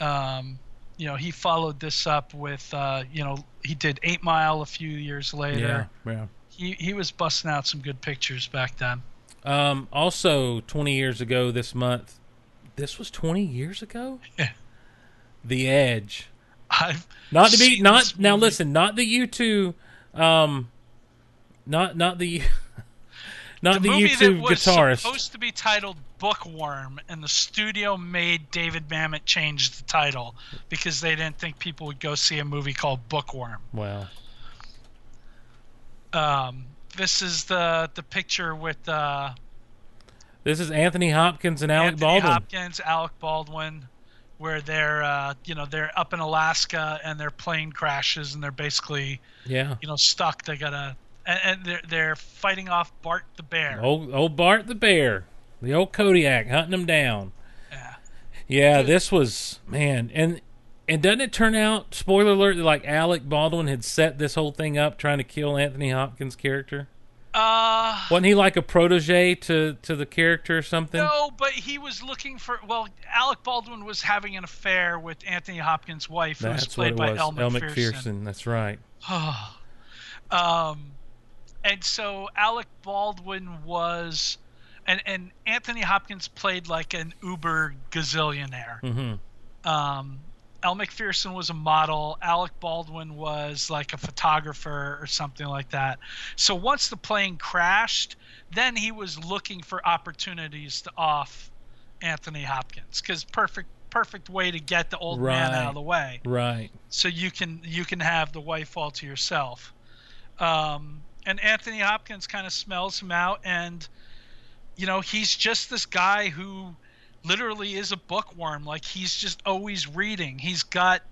Mhm. Um, you know, he followed this up with, uh, you know, he did Eight Mile a few years later. Yeah, yeah. He he was busting out some good pictures back then. Um, also, 20 years ago this month, this was 20 years ago. Yeah. The Edge. I've Not to be not now. Listen, not the U two, um, not not the not the, that was guitarist. supposed to be titled Bookworm, and the studio made David Mamet change the title because they didn't think people would go see a movie called Bookworm. Wow. Um, this is the the picture with uh, This is Anthony Hopkins and Alec Anthony Baldwin. Hopkins, Alec Baldwin, where they're uh, you know they're up in Alaska and their plane crashes and they're basically yeah. you know stuck. They gotta and, and they're they're fighting off Bart the bear. Old old Bart the bear, the old Kodiak hunting them down. Yeah. Yeah, this was man, and and doesn't it turn out? Spoiler alert! that, Like Alec Baldwin had set this whole thing up, trying to kill Anthony Hopkins' character. Uh, Wasn't he like a protege to to the character or something? no, but he was looking for. Well, Alec Baldwin was having an affair with Anthony Hopkins' wife, who was played by was. Elle Elle Macpherson. Macpherson. That's right. um, and so Alec Baldwin was, and and Anthony Hopkins played like an uber gazillionaire. hmm Um, Macpherson was a model. Alec Baldwin was like a photographer or something like that. So once the plane crashed, then he was looking for opportunities to off Anthony Hopkins because perfect perfect way to get the old man out of the way Right. so you can you can have the wife all to yourself. Um, and Anthony Hopkins kind of smells him out, and you know he's just this guy who literally is a bookworm. Like he's just always reading. He's got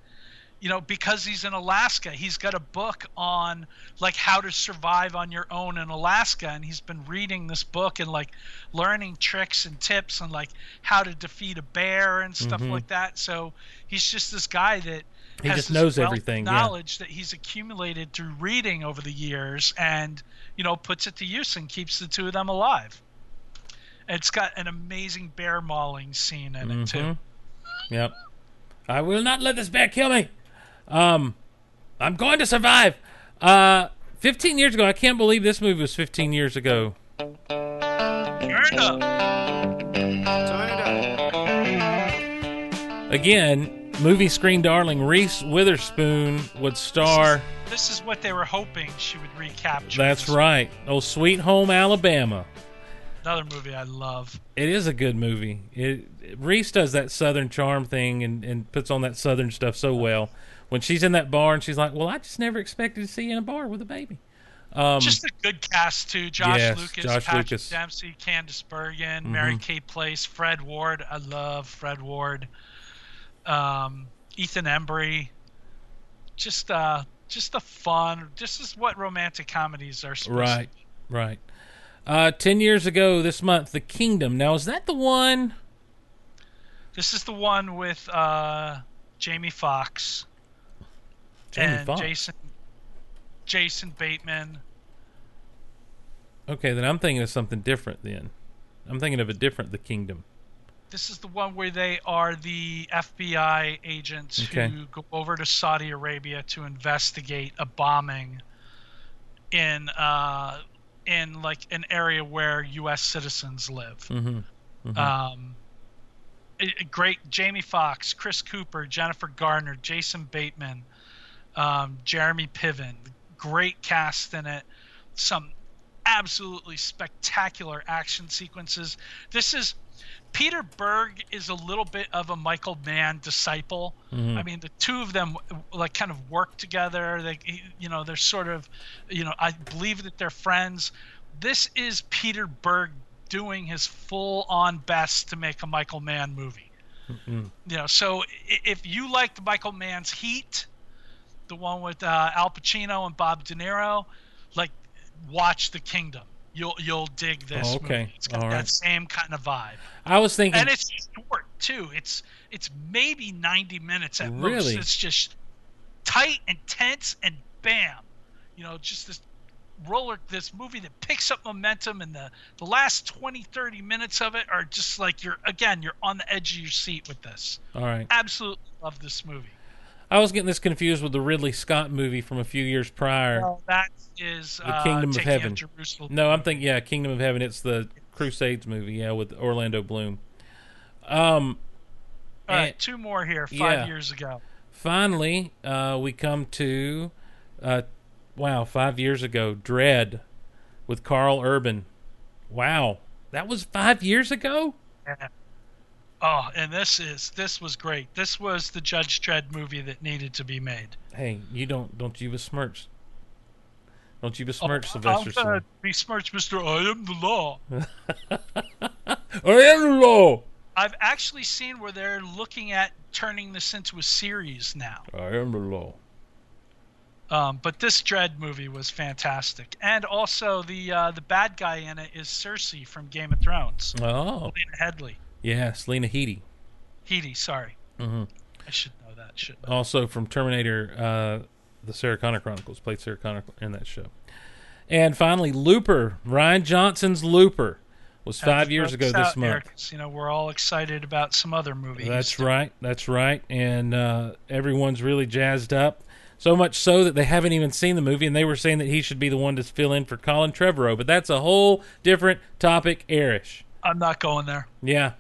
you know because he's in Alaska, he's got a book on like how to survive on your own in Alaska, and he's been reading this book and like learning tricks and tips and like how to defeat a bear and stuff Mhm. like that. So he's just this guy that He just knows wealth of everything, yeah. knowledge that he's accumulated through reading over the years and you know puts it to use and keeps the two of them alive it's got an amazing bear mauling scene in it too. Yep. I will not let this bear kill me. Um, I'm going to survive. Uh, 15 years ago, I can't believe this movie was 15 years ago. Turn up. Turn it up. Again, movie screen darling Reese Witherspoon would star. this is what they were hoping she would recapture That's right. Oh, Sweet Home Alabama. another movie i love It is a good movie. It, Reese does that Southern charm thing and, and puts on that Southern stuff so well. When she's in that bar and she's like, "Well, I just never expected to see you in a bar with a baby." Um, just a good cast too josh yes, lucas Josh patrick Lucas. dempsey candice bergen mary Mhm. kay place fred ward i love fred ward um, ethan embry just uh just a fun this is what romantic comedies are supposed to right, right. Uh, Ten years ago this month, The Kingdom. Now, is that the one? This is the one with uh, Jamie Foxx Jamie and Foxx. Jason Jason Bateman. Okay, then I'm thinking of something different. Then I'm thinking of a different The Kingdom. This is the one where they are the FBI agents Okay. who go over to Saudi Arabia to investigate a bombing in uh, in like an area where U.S. citizens live. Mm-hmm. Um, a- a great Jamie Foxx, Chris Cooper, Jennifer Garner, Jason Bateman, um, Jeremy Piven. Great cast in it. Some absolutely spectacular action sequences. This is Peter Berg is a little bit of a Michael Mann disciple. Mhm. I mean, the two of them like kind of work together. They, you know, they're sort of, you know, I believe that they're friends. This is Peter Berg doing his full-on best to make a Michael Mann movie. Mm-mm. You know, so if you liked Michael Mann's Heat, the one with uh, Al Pacino and Bob De Niro, like watch The Kingdom. You'll you'll dig this. Oh, okay. movie. It's got All that right. same kind of vibe. I was thinking. And it's short too. It's it's maybe 90 minutes at most. It's just tight and tense and bam. You know, just this roller this movie that picks up momentum and the the last 20 30 minutes of it are just like you're again you're on the edge of your seat with this. All right. Absolutely love this movie. I was getting this confused with the Ridley Scott movie from a few years prior. Well, that is the uh, Kingdom of Heaven. No, I'm thinking yeah, Kingdom of Heaven. It's the Crusades movie, yeah, with Orlando Bloom. Um, All right, and- two more here 5 yeah. years ago. finally, uh, we come to, uh, wow, five years ago, Dredd, with Karl Urban. Wow, that was five years ago. Yeah. Oh, and this is this was great. This was the Judge Dredd movie that needed to be made. Hey, you don't don't you besmirch? Don't you besmirch Oh, Sylvester I'm gonna besmirch Mr. I am the law. I am the law. I've actually seen where they're looking at turning this into a series now. I am the law. Um, but this Dredd movie was fantastic, and also the uh, the bad guy in it is Cersei from Game of Thrones. Oh, Lena Headley, yes, Lena Headey. Headey, sorry, hmm I should know that. Should know. Also from Terminator, uh, the Sarah Connor Chronicles, played Sarah Connor in that show. And finally, Looper, Rian Johnson's Looper, was five years ago this month. You know, we're all excited about some other movies. That's right. That's right. And uh, everyone's really jazzed up. So much so that they haven't even seen the movie, and they were saying that he should be the one to fill in for Colin Trevorrow. But that's a whole different topic, Erich. I'm not going there. Yeah.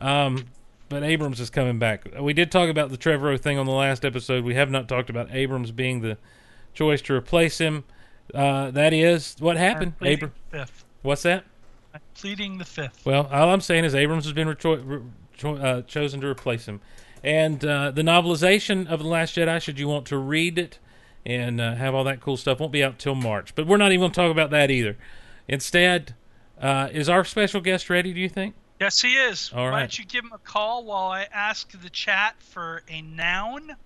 Um, but Abrams is coming back. We did talk about the Trevorrow thing on the last episode. We have not talked about Abrams being the choice to replace him. Uh, that is what happened. I'm pleading Abram, the fifth. what's that? I'm pleading the fifth. Well, all I'm saying is Abrams has been re- cho- uh, chosen to replace him. And uh, the novelization of The Last Jedi, should you want to read it and uh, have all that cool stuff, won't be out till March. But we're not even going to talk about that either. Instead, uh, is our special guest ready, do you think? Yes, he is. All Why right. don't you give him a call while I ask the chat for a noun,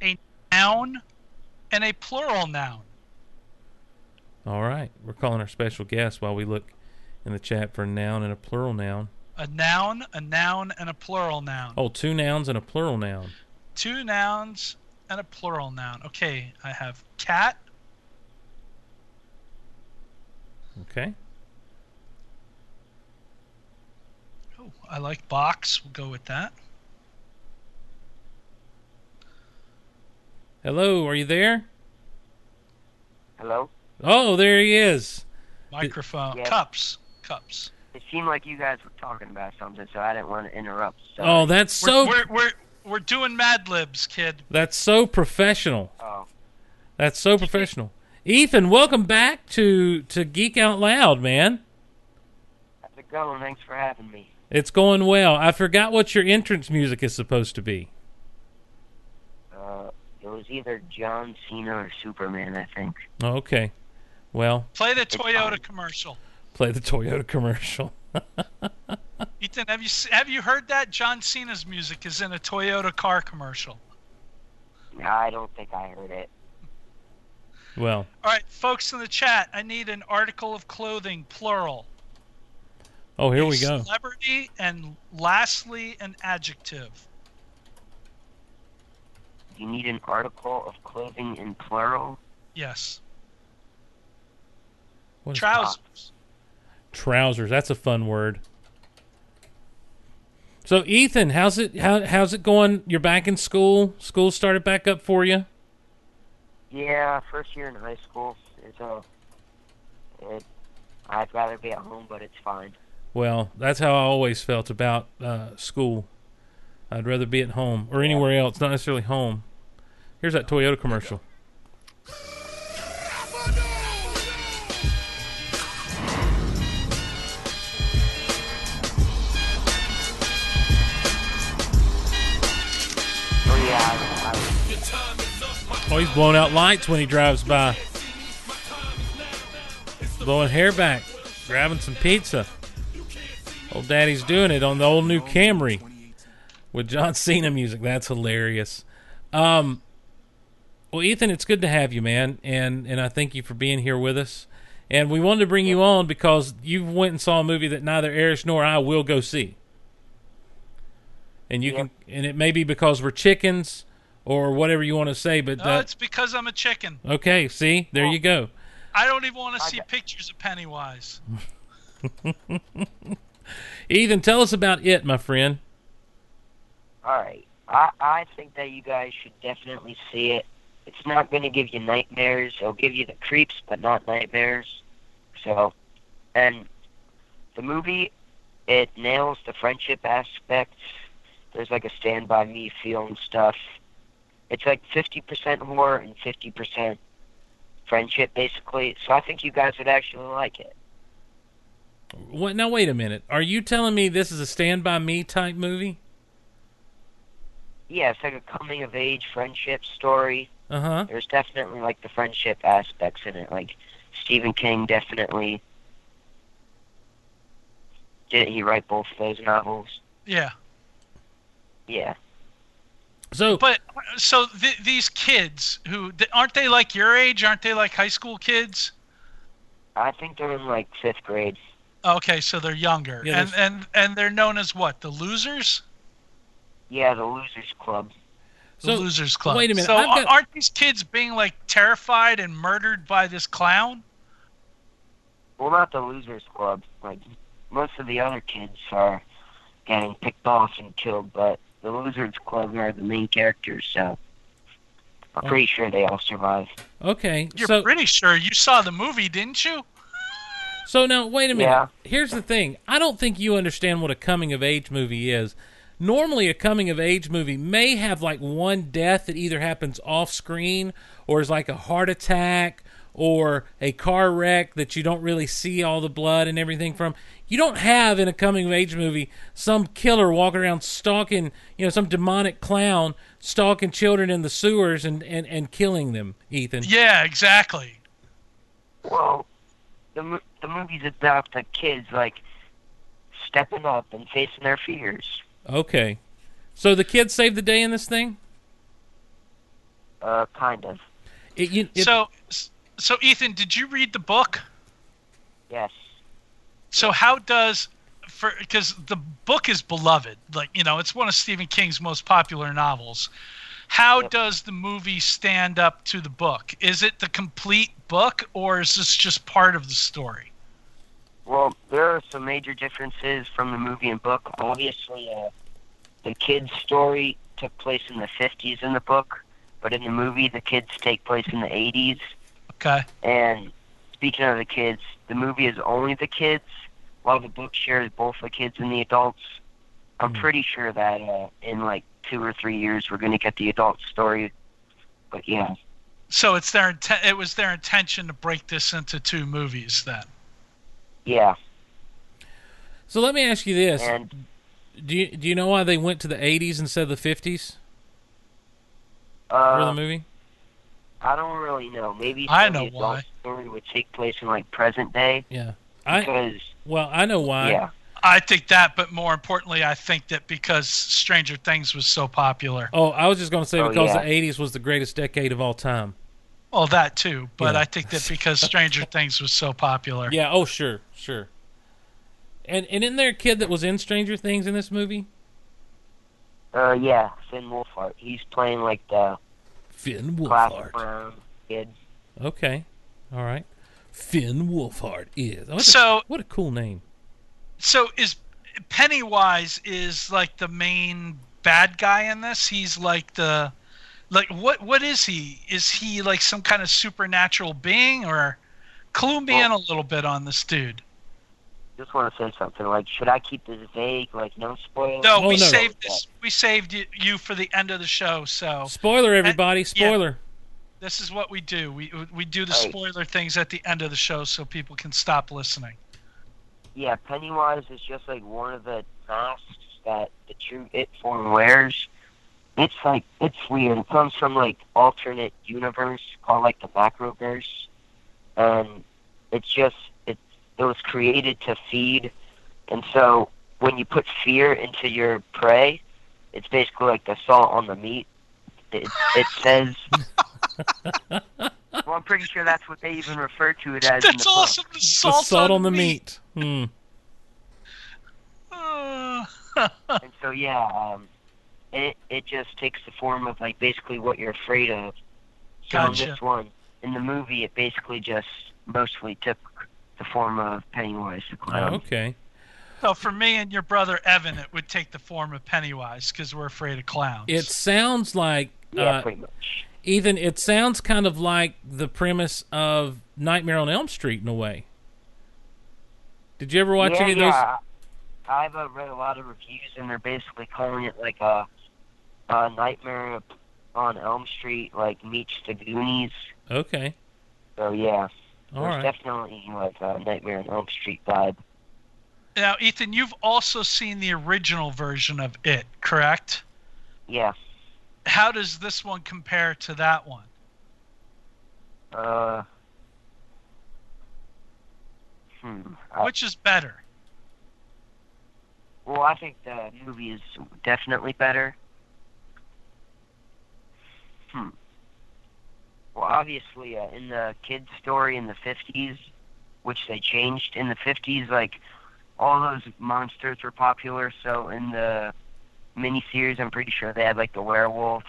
a noun, and a plural noun. All right. We're calling our special guest while we look in the chat for a noun and a plural noun. A noun, a noun, and a plural noun. Oh, two nouns and a plural noun. Two nouns and a plural noun. Okay, I have cat, Okay. I like box. We'll go with that. Hello, are you there? Hello? Oh, there he is. Microphone. Yeah. Cups. Cups. It seemed like you guys were talking about something, so I didn't want to interrupt. So. Oh, that's so We're, we're, we're, we're doing Mad Libs, kid. that's so professional. Oh. That's so professional. Ethan, welcome back to to Geek Out Loud, man. How's it going? Thanks for having me. It's going well. I forgot what your entrance music is supposed to be. Uh, it was either John Cena or Superman, I think. Oh, okay. Well, Play the Toyota commercial. play the Toyota commercial. Ethan, have you have you heard that? John Cena's music is in a Toyota car commercial. I don't think I heard it. well, All right, folks in the chat, I need an article of clothing, plural. Oh, here A we go. Celebrity, and lastly, an adjective. You need an article of clothing in plural. Yes. What is- Trousers. trousers. That's a fun word. So, Ethan, how's it how how's it going? You're back in school. School started back up for you. Yeah, first year in high school. So, uh, it, I'd rather be at home, but it's fine. Well, that's how I always felt about uh, school. I'd rather be at home or anywhere else, not necessarily home. Here's that Toyota commercial. Oh Oh, he's blowing out lights when he drives by. Blowing hair back, grabbing some pizza. Old Daddy's doing it on the old new Camry with John Cena music. That's hilarious. Um, well, Ethan, it's good to have you, man, and and I thank you for being here with us. And we wanted to bring you on because you went and saw a movie that neither Erich nor I will go see. And you can, and it may be because we're chickens or whatever you want to say, but No, that, it's because I'm a chicken. okay. See, there you go. I don't even want to see pictures of Pennywise. Ethan, tell us about it, my friend. All right. I I think that you guys should definitely see it. It's not going to give you nightmares. It'll give you the creeps, but not nightmares. So, and the movie, it nails the friendship aspect. There's like a Stand By Me feel and stuff. It's like 50% horror and 50% friendship, basically. So I think you guys would actually like it. What? Now, wait a minute. Are you telling me this is a Stand by Me type movie? Yeah, it's like a coming of age friendship story. Uh huh. There's definitely like the friendship aspects in it. Like Stephen King definitely didn't he write both of those novels? Yeah. Yeah. So, But so th- these kids who th- aren't they like your age? Aren't they like high school kids? I think they're in like fifth grade. Okay, so they're younger, Yeah, and and and they're known as what? The losers. Yeah, the Losers Club. The So, losers club. wait a minute, So I've got- aren't these kids being like terrified and murdered by this clown? Well, not the Losers Club. Like most of the other kids are getting picked off and killed, but the Losers Club are the main characters. So I'm oh. pretty sure they all survive. okay. You're so, pretty sure you saw the movie, didn't you? So now, wait a minute. Yeah. Here's the thing. I don't think you understand what a coming of age movie is. normally a coming of age movie may have like one death that either happens off screen or is like a heart attack or a car wreck that you don't really see all the blood and everything from. You don't have in a coming of age movie some killer walking around stalking, you know, some demonic clown stalking children in the sewers and, and, and killing them, Ethan. Yeah, exactly. Well, the mo- the movie's about the kids like stepping up and facing their fears. Okay. So the kids saved the day in this thing? Uh, kind of. It, you, it, so, so Ethan, did you read the book? Yes. So how does for because the book is beloved, like you know, it's one of Stephen King's most popular novels. How does the movie stand up to the book? Is it the complete book, or is this just part of the story? Well, there are some major differences from the movie and book. Obviously, uh, the kids' story took place in the 50s in the book, but in the movie, the kids take place in the 80s. Okay. And speaking of the kids, the movie is only the kids, while the book shares both the kids and the adults. I'm pretty sure that uh, in like two or three years, we're going to get the adult story. But yeah, So it's their inten- it was their intention to break this into two movies then. Yeah. so let me ask you this. And Do you, do you know why they went to the 80s instead of the 50s for uh, the movie? I don't really know. Maybe I some know of the why. story would take place in like present day Yeah. I because Well, I know why. yeah. I think that, but more importantly, I think that because Stranger Things was so popular. Oh, I was just going to say Oh, because yeah. the 80s was the greatest decade of all time. Well, that too, but Yeah. I think that because Stranger Things was so popular. Yeah, oh sure, sure. And and isn't there a kid that was in Stranger Things in this movie? Uh, yeah, Finn Wolfhard. He's playing like the Finn classic Wolfhard. Brown kid. Okay. All right. Finn Wolfhard is. What a, So- what a cool name. So is Pennywise is like the main bad guy in this? He's like the like what what is he? Is he like some kind of supernatural being or clue me in a little bit on this dude? Just want to say something. Like, should I keep this vague? Like, no spoilers. No, Oh, we no. saved this we saved you for the end of the show, so Spoiler everybody, yeah. spoiler. this is what we do. We we do the Right. spoiler things at the end of the show so people can stop listening. Yeah, Pennywise is just like one of the masks that the true It form wears. It's like it's weird. It comes from like alternate universe called like the Macroverse, and it's just it it was created to feed, and so when you put fear into your prey, it's basically like the salt on the meat. It, it says. well, I'm pretty sure that's what they even refer to it as in That's the awesome. The The salt, salt on the meat. Hmm. Uh, and so yeah, um, it it just takes the form of like basically what you're afraid of. So Gotcha. in this one, in the movie, it basically just mostly took the form of Pennywise the clown. okay. So for me and your brother Evan, it would take the form of Pennywise because we're afraid of clowns. It sounds like Yeah, uh, pretty much. Ethan, it sounds kind of like the premise of Nightmare on Elm Street in a way. Did you ever watch yeah, any of yeah. I've uh, read a lot of reviews, and they're basically calling it like a, a Nightmare on Elm Street, like meets the Goonies. Okay. So yeah, All there's right. definitely like a Nightmare on Elm Street vibe. now, Ethan, you've also seen the original version of it, correct? Yeah. How does this one compare to that one? Uh. Hmm. I- Which is better? Well, I think the movie is definitely better. Hmm. Well, obviously, uh, in the kid's story in the 50s, which they changed in the 50s, like, all those monsters were popular, so in the miniseries, I'm pretty sure they had, like, the werewolf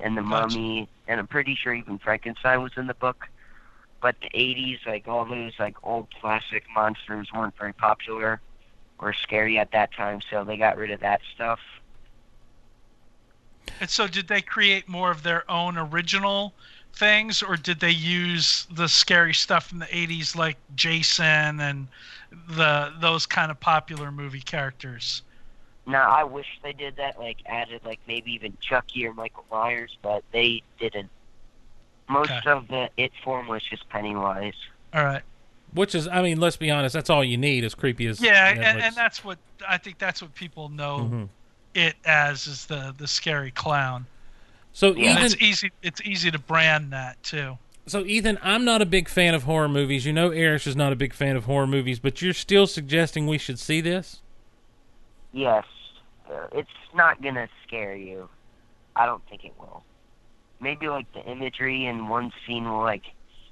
and the Gotcha. mummy, and I'm pretty sure even Frankenstein was in the book. But the 80s, like, all those, like, old classic monsters weren't very popular or scary at that time, so they got rid of that stuff. And so, did they create more of their own original things, or did they use the scary stuff from the '80s, like Jason and the those kind of popular movie characters? Now I wish they did that, like added like maybe even Chucky or Michael Myers, but they didn't. Most Okay. of the it form was just Pennywise. All right. Which is, I mean, let's be honest, that's all you need. As creepy as Yeah, and, and that's what I think. That's what people know Mhm. It as is the the scary clown. So And Ethan, it's easy. It's easy to brand that too. so Ethan, I'm not a big fan of horror movies. You know, Erich is not a big fan of horror movies, but you're still suggesting we should see this. Yes, uh, it's not gonna scare you. I don't think it will. Maybe like the imagery in one scene will like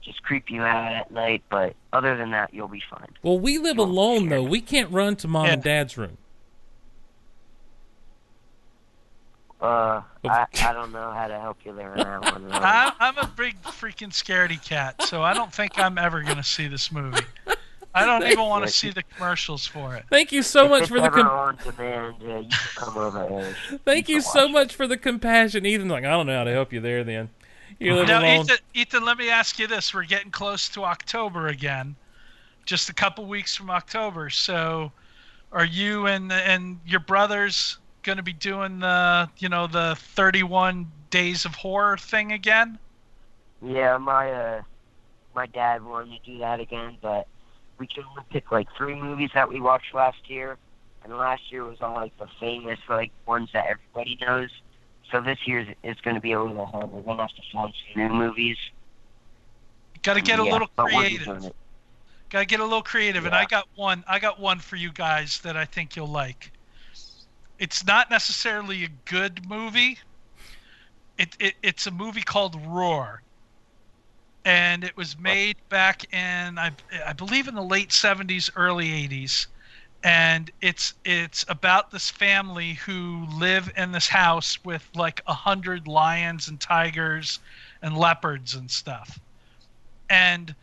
just creep you out at night, but other than that, you'll be fine. Well, we live alone though. We can't run to mom and dad's room. Uh, I, I don't know how to help you there on that one. really. I'm, I'm a big freaking scaredy cat, so I don't think I'm ever gonna see this movie. I don't even want to see the commercials for it. Thank you so If much for the com- on demand, uh, you can come over. Eric. thank you so much for the compassion, Ethan. Like I don't know how to help you there. Then you live Now, alone. Ethan, Ethan, let me ask you this: We're getting close to October again, just a couple weeks from October. So, are you and and your brothers going to be doing the you know the 31 days of horror thing again? Yeah, my uh, my dad wanted to do that again, but we can only pick like three movies that we watched last year, and last year was all like the famous like ones that everybody knows. So this year is going to be a little harder. We're going to have to find some new movies. Got to get a little creative. Got to get a little creative, and I got one. I got one for you guys that I think you'll like. It's not necessarily a good movie. It, it it's a movie called Roar, and it was made back in I I believe in the late '70s, early '80s, and it's it's about this family who live in this house with like a hundred lions and tigers and leopards and stuff, and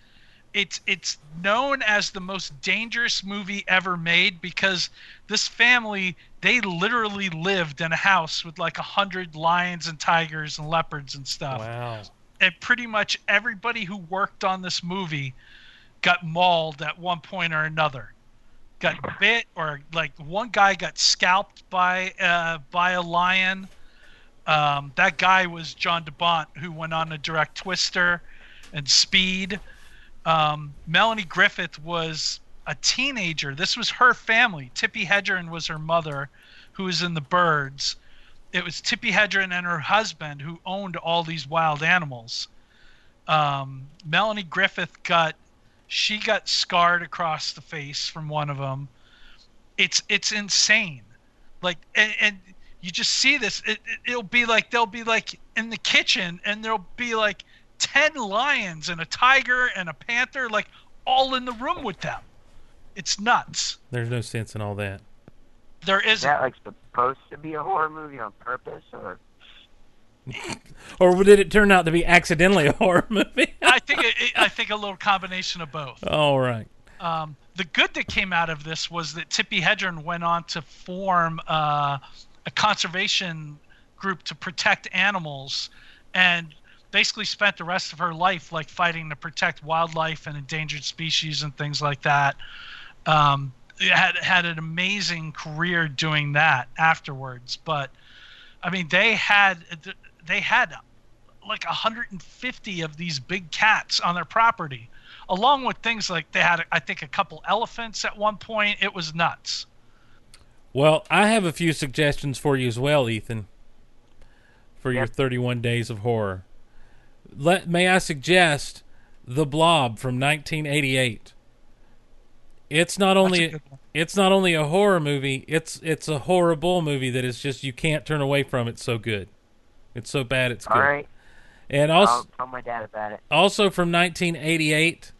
it's it's known as the most dangerous movie ever made because this family they literally lived in a house with like a hundred lions and tigers and leopards and stuff. Wow. And pretty much everybody who worked on this movie got mauled at one point or another. Got bit or like one guy got scalped by uh, by a lion. Um, that guy was Jan de Bont, who went on to direct Twister and Speed. Um, Melanie Griffith was a teenager. This was her family. Tippi Hedren was her mother, who was in the Birds. It was Tippi Hedren and her husband who owned all these wild animals. Um, Melanie Griffith got she got scarred across the face from one of them. It's it's insane. Like and, and you just see this. It, it, it'll be like they'll be like in the kitchen and there'll be like ten lions and a tiger and a panther like all in the room with them. It's nuts. There's no sense in all that. There Is that like supposed to be a horror movie on purpose, or Or did it turn out to be accidentally a horror movie? I think it, it- I think a little combination of both. all right. Um, the good that came out of this was that Tippi Hedren went on to form uh, a conservation group to protect animals, and basically spent the rest of her life like fighting to protect wildlife and endangered species and things like that. Um, had had an amazing career doing that afterwards, but I mean they had they had like 150 of these big cats on their property, along with things like they had, I think, a couple elephants at one point. It was nuts. Well, I have a few suggestions for you as well, Ethan. For your 31 days of horror. Let may I suggest The Blob from 1988. It's not only a good one. it's not only a horror movie, it's it's a horrible movie that is just you can't turn away from. It's so good. It's so bad it's good. all right? And also I'll tell my dad about it. also from 1988,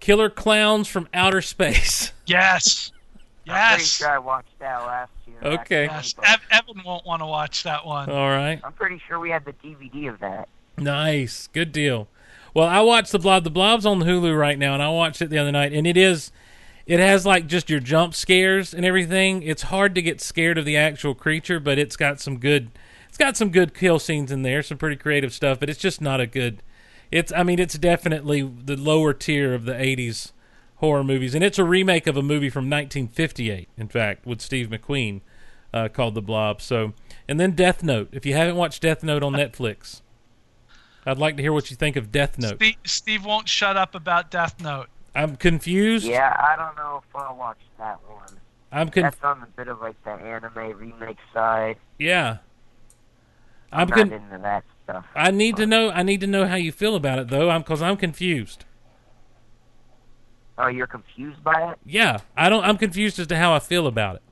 Killer Clowns from Outer Space. Yes, Yes. I'm pretty sure I watched that last year. Okay. actually, yes. Ev- Evan won't want to watch that one. All right. I'm pretty sure we had the DVD of that. Nice. Good deal. Well, I watched The Blob. The Blob's on Hulu right now, and I watched it the other night, and it is. It has like just your jump scares and everything. It's hard to get scared of the actual creature, but it's got some good. It's got some good kill scenes in there, some pretty creative stuff. But it's just not a good. It's. I mean, it's definitely the lower tier of the '80s horror movies, and it's a remake of a movie from 1958. In fact, with Steve McQueen, uh, called The Blob. So, and then Death Note. If you haven't watched Death Note on Netflix, I'd like to hear what you think of Death Note. Steve, Steve won't shut up about Death Note. I'm confused. Yeah, I don't know if I'll watch that one. I'm con- That's on a bit of like the anime remake side. yeah. I'm, I'm not con- into that stuff. I need to know. I need to know how you feel about it, though. I'm because I'm confused. Oh, you're confused by it? Yeah, I don't. I'm confused as to how I feel about it.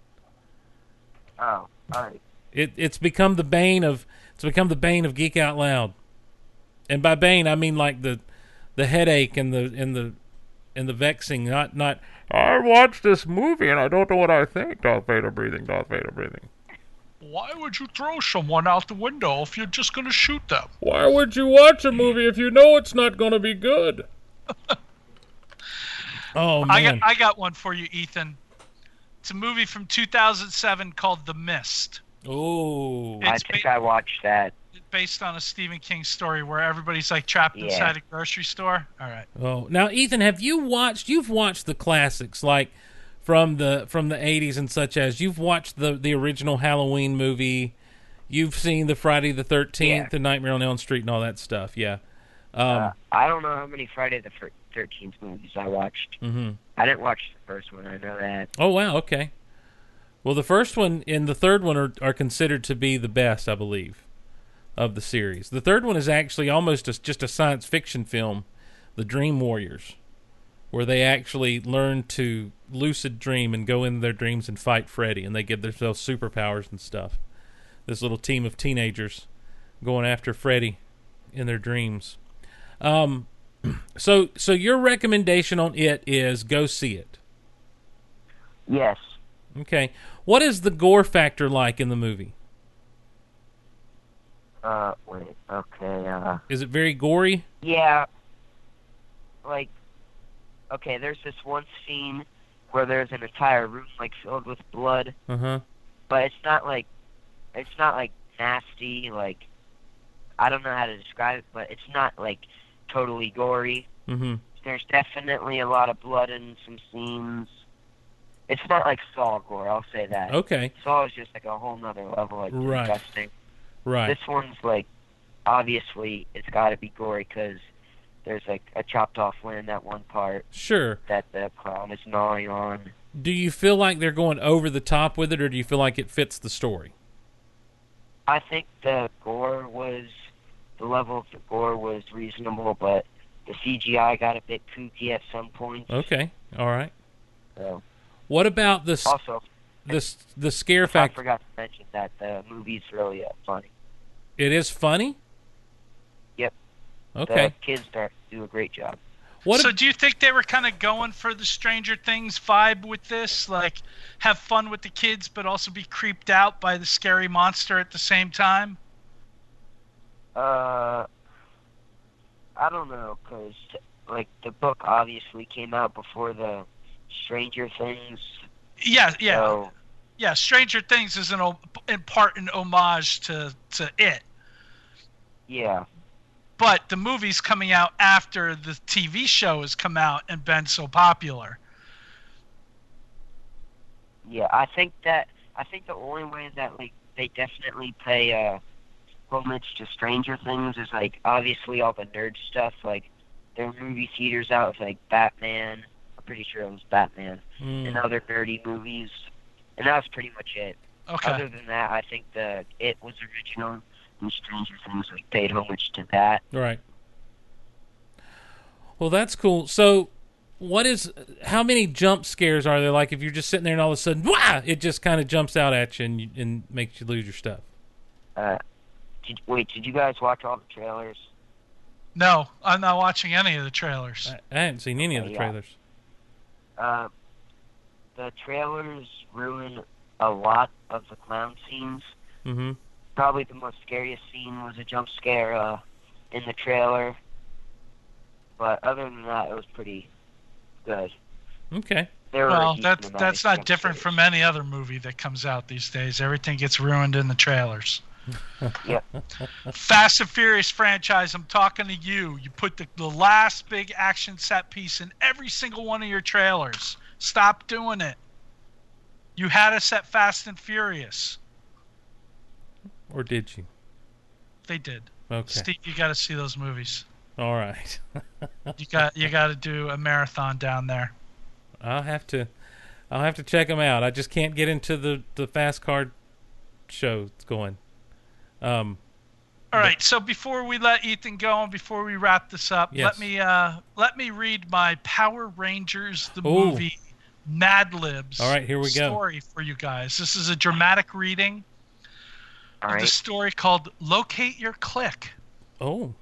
Oh, alright. It it's become the bane of it's become the bane of Geek Out Loud, and by bane I mean like the the headache and the and the and the vexing. Not not. I watched this movie and I don't know what I think. Darth Vader breathing. Darth Vader breathing. Why would you throw someone out the window if you're just going to shoot them? Why would you watch a movie if you know it's not going to be good? oh I got man. I got one for you, Ethan. It's a movie from 2007 called The Mist. Oh. I think ba- I watched that. Based on a Stephen King story where everybody's like trapped Yeah. inside a grocery store. All right. Oh, now Ethan, have you watched? You've watched the classics like from the from the eighties and such as you've watched the the original Halloween movie. You've seen the Friday the Thirteenth, Yeah. the Nightmare on Elm Street, and all that stuff. Yeah. Um, Uh, I don't know how many Friday the 13th movies I watched. Mm-hmm. I didn't watch the first one, I know that. Oh wow. Okay. Well, the first one and the third one are are considered to be the best, I believe, of the series. The third one is actually almost a, just a science fiction film, The Dream Warriors, where they actually learn to lucid dream and go into their dreams and fight Freddy, and they give themselves superpowers and stuff. This little team of teenagers going after Freddy in their dreams. Um, so so your recommendation on it is go see it. Yes. Okay. What is the gore factor like in the movie? Uh, wait, okay, uh. Is it very gory? Yeah. Like, okay, there's this one scene where there's an entire room, like, filled with blood, Uh huh. but it's not, like, it's not, like, nasty, like, I don't know how to describe it, but it's not, like, totally gory. Mm-hmm. There's definitely a lot of blood in some scenes. It's not like Saw gore, I'll say that. Okay. Saw is just like a whole nother level, like Right. disgusting. Right. This one's like, obviously, it's got to be gory because there's like a chopped off limb at one part Sure. that the clown is gnawing on. Do you feel like they're going over the top with it, or do you feel like it fits the story? I think the gore was, the level of the gore was reasonable, but the CGI got a bit kooky at some points. Okay. All right. So. What about this? Also, This the scare factor? I forgot to mention that the movie's really uh, funny. It is funny. Yep. Okay. The kids do a great job. What? so ab- do you think they were kind of going for the Stranger Things vibe with this, like have fun with the kids, but also be creeped out by the scary monster at the same time? Uh, I don't know, cause like the book obviously came out before the Stranger Things. Yeah, yeah, So yeah. Stranger Things is an o- in part an homage to to it, yeah, but the movie's coming out after the TV show has come out and been so popular. yeah. I think that I think the only way that like they definitely pay uh homage to Stranger Things is like obviously all the nerd stuff. Like their movie theaters out with like Batman. I'm pretty sure it was Batman Mm. and other nerdy movies, and that was pretty much it. Okay. Other than that, I think the it was original and Stranger Things like paid homage to that. Right. Well, that's cool. So, what is? How many jump scares are there? Like if you're just sitting there and all of a sudden, wah! It just kind of jumps out at you and, you- and makes you lose your stuff. Uh, did, wait, did you guys watch all the trailers? No, I'm not watching any of the trailers. I, I haven't seen any of the Yeah. trailers. Uh, the trailers ruin a lot of the clown scenes. Mm-hmm. Probably the most scariest scene was a jump scare uh, in the trailer. But other than that, it was pretty good. Okay. There Well, decent that that's not different scares. from any other movie that comes out these days. Everything gets ruined in the trailers. Yep. Fast and Furious franchise, I'm talking to you. You put the, the last big action set piece in every single one of your trailers. Stop doing it. You had us at Fast and Furious. Or did you? They did. Okay. Steve, you got to see those movies. All right. You got you got to do a marathon down there. I'll have to I'll have to check them out. I just can't get into the the fast card show it's going. Um All right. So before we let Ethan go and before we wrap this up, Yes. let me uh let me read my Power Rangers the Ooh. movie Mad Libs. All right, here we go. Story for you guys. This is a dramatic reading All of the story called "Locate Your Click." oh,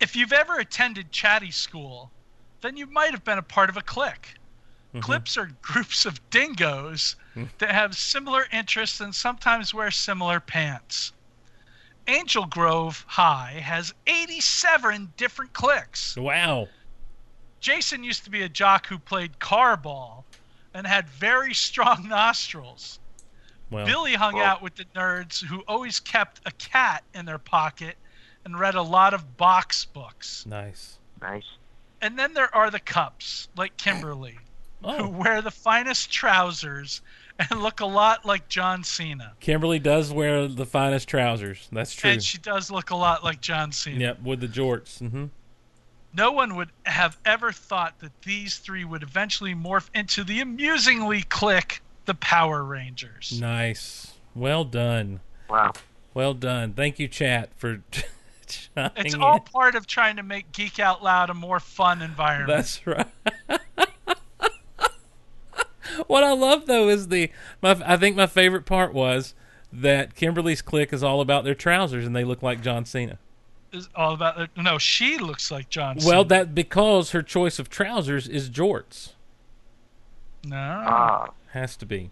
If you've ever attended chatty school, then you might have been a part of a clique. Mhm. Clips are groups of dingoes that have similar interests and sometimes wear similar pants. Angel Grove High has 87 different cliques. wow. Jason used to be a jock who played car ball and had very strong nostrils. Well, Billy hung Well- out with the nerds who always kept a cat in their pocket and read a lot of box books. nice. Nice. And then there are the cups, like Kimberly, who Oh, wear the finest trousers and look a lot like John Cena. Kimberly does wear the finest trousers. That's true. And she does look a lot like John Cena. Yep, with the jorts. hmm No one would have ever thought that these three would eventually morph into the amusingly click the Power Rangers. Nice. Well done. Wow. Well done. Thank you, chat, for chiming It's in. all part of trying to make Geek Out Loud a more fun environment. That's right. what I love though is the my I think my favorite part was that Kimberly's clique is all about their trousers and they look like John Cena. It's all about no, she looks like John Well, Cena. that because her choice of trousers is jorts. no. Ah. Has to be.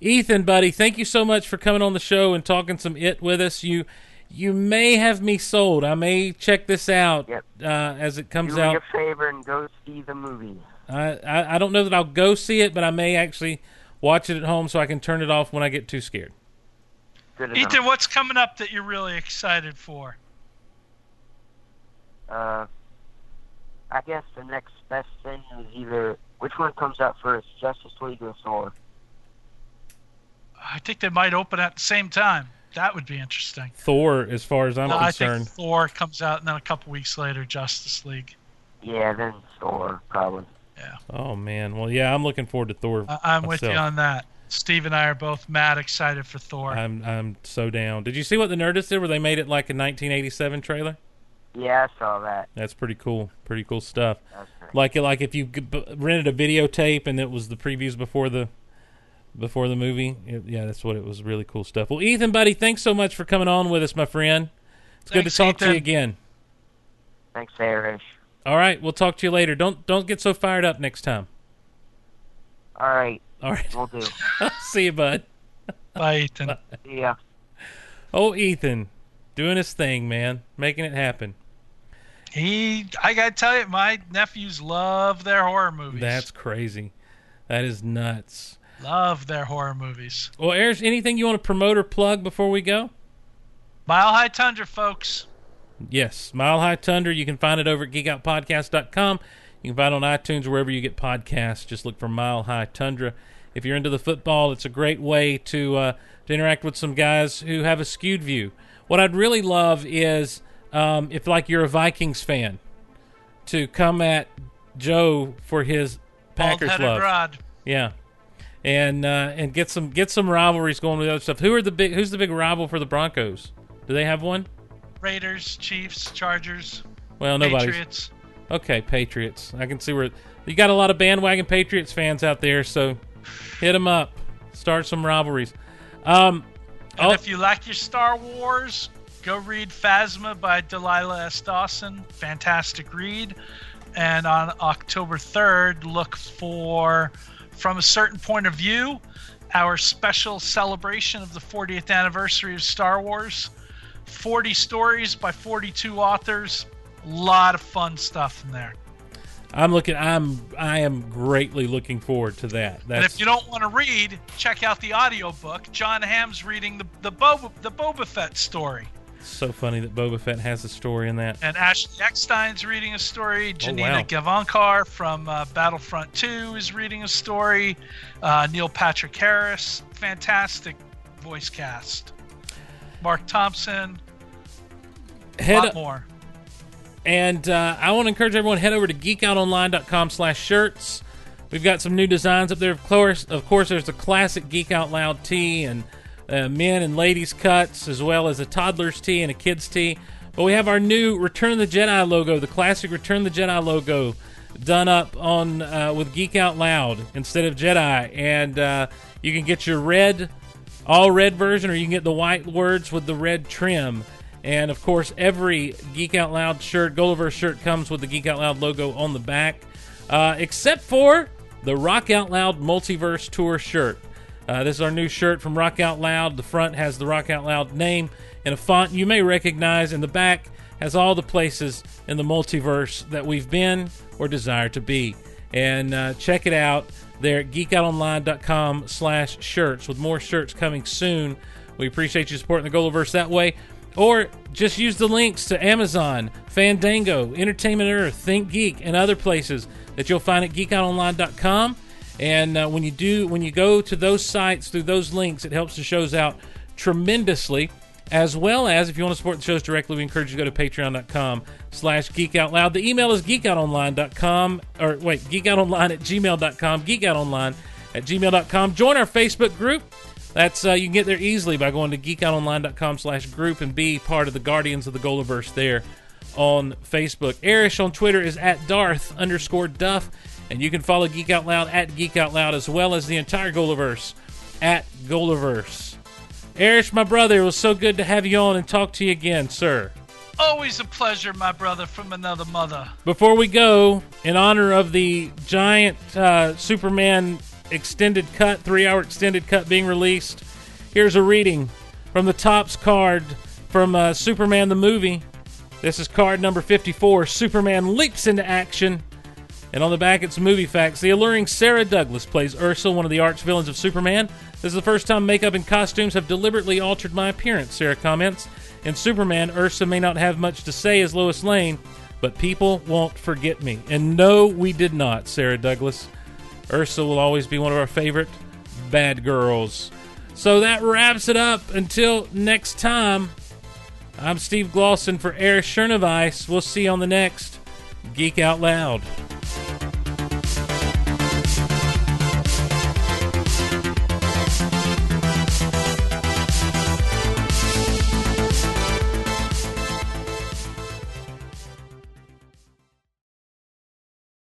Ethan, buddy, thank you so much for coming on the show and talking some it with us. You you may have me sold. I may check this out Yep. uh, as it comes out. Do me a favor and go see the movie. I, I I don't know that I'll go see it, but I may actually watch it at home so I can turn it off when I get too scared. Ethan, what's coming up that you're really excited for? Uh, I guess the next best thing is either which one comes out first, Justice League or Thor. I think they might open at the same time. That would be interesting. Thor, as far as I'm No, I concerned, think Thor comes out, and then a couple weeks later, Justice League. Yeah, then Thor probably. Yeah. Oh man, well yeah, I'm looking forward to Thor. I- I'm with you on that. Steve and I are both mad excited for Thor. I'm I'm so down. Did you see what the Nerdist did where they made it like a 1987 trailer? Yeah, I saw that. That's pretty cool. Pretty cool stuff. That's great. Like like if you rented a videotape and it was the previews before the before the movie. It- yeah, that's what it was. Really cool stuff. Well, Ethan, buddy, thanks so much for coming on with us, my friend. It's good to Thanks, talk to you again. Thanks, Erich. All right, we'll talk to you later. Don't don't get so fired up next time. All right, All right, we'll do. see you, bud. Bye, Ethan. See ya. Oh, Ethan, doing his thing, man, making it happen. He, I gotta tell you, my nephews love their horror movies. That's crazy. That is nuts. love their horror movies. Well, Eric, anything you want to promote or plug before we go? Mile High Tundra, folks. Yes, Mile High Tundra. You can find it over at geekoutpodcast.com. You can find it on iTunes wherever you get podcasts. Just look for Mile High Tundra. If you're into the football, it's a great way to uh, to interact with some guys who have a skewed view. What I'd really love is um, if, like, you're a Vikings fan, to come at Joe for his Packers love. Rod. Yeah, and uh, and get some get some rivalries going with other stuff. Who are the big? Who's the big rival for the Broncos? Do they have one? Raiders, Chiefs, Chargers, Well, nobody. Patriots. Okay, Patriots. I can see where you got a lot of bandwagon Patriots fans out there, so hit them up. Start some rivalries. Um, And oh, if you like your Star Wars, go read Phasma by Delilah S. Dawson. Fantastic read. And on October 3rd, look for From a Certain Point of View, our special celebration of the 40th anniversary of Star Wars. 40 stories by 42 authors. A lot of fun stuff in there. I'm looking. I'm I am greatly looking forward to that. And if you don't want to read, check out the audiobook. Jon Hamm's reading the the Boba, the Boba Fett story. So funny that Boba Fett has a story in that. And Ashley Eckstein's reading a story. Janina wow. Gavankar from uh, Battlefront 2 is reading a story. Uh, Neil Patrick Harris, fantastic voice cast. Marc Thompson, a Head lot up- more. And uh, I want to encourage everyone head over to geekoutonline.com slash shirts. We've got some new designs up there. Of course, of course, there's the classic Geek Out Loud tee and uh, men and ladies cuts, as well as a toddler's tee and a kid's tee. But we have our new Return of the Jedi logo, the classic Return of the Jedi logo, done up on uh, with Geek Out Loud instead of Jedi. And uh, you can get your red, all red version, or you can get the white words with the red trim. And of course, every Geek Out Loud shirt, Gulliver shirt, comes with the Geek Out Loud logo on the back, uh, except for the Rock Out Loud Multiverse Tour shirt. Uh, this is our new shirt from Rock Out Loud. The front has the Rock Out Loud name in a font you may recognize, and the back has all the places in the multiverse that we've been or desire to be. And uh, check it out there at geekoutonline.com slash shirts with more shirts coming soon. We appreciate you supporting the Gulliverse that way. Or just use the links to Amazon, Fandango, Entertainment Earth, ThinkGeek, and other places that you'll find at geekoutonline.com. And uh, when you do, when you go to those sites through those links, it helps the shows out tremendously. As well as, if you want to support the shows directly, we encourage you to go to patreon.com slash geekoutloud. The email is geekoutonline.com, or wait, geekoutonline at gmail.com, geekoutonline at gmail.com. Join our Facebook group. That's uh, you can get there easily by going to geekoutonline.com slash group and be part of the Guardians of the Goliverse there on Facebook. Erich on Twitter is at Darth underscore Duff, and you can follow Geek Out Loud at Geek Out Loud as well as the entire Goliverse at Goliverse. Erich, my brother, it was so good to have you on and talk to you again, sir. Always a pleasure, my brother from another mother. Before we go, in honor of the giant uh, Superman extended cut, three hour extended cut being released, here's a reading from the Topps card from uh, Superman the movie. This is card number 54 Superman leaps into action. And on the back, it's movie facts. The alluring Sarah Douglas plays Ursa, one of the arch villains of Superman. This is the first time makeup and costumes have deliberately altered my appearance, Sarah comments. In Superman, Ursa may not have much to say as Lois Lane, but people won't forget me. And no, we did not, Sarah Douglas. Ursa will always be one of our favorite bad girls. So that wraps it up. Until next time, I'm Steve Glosson for Eric Chernovice. We'll see you on the next Geek Out Loud.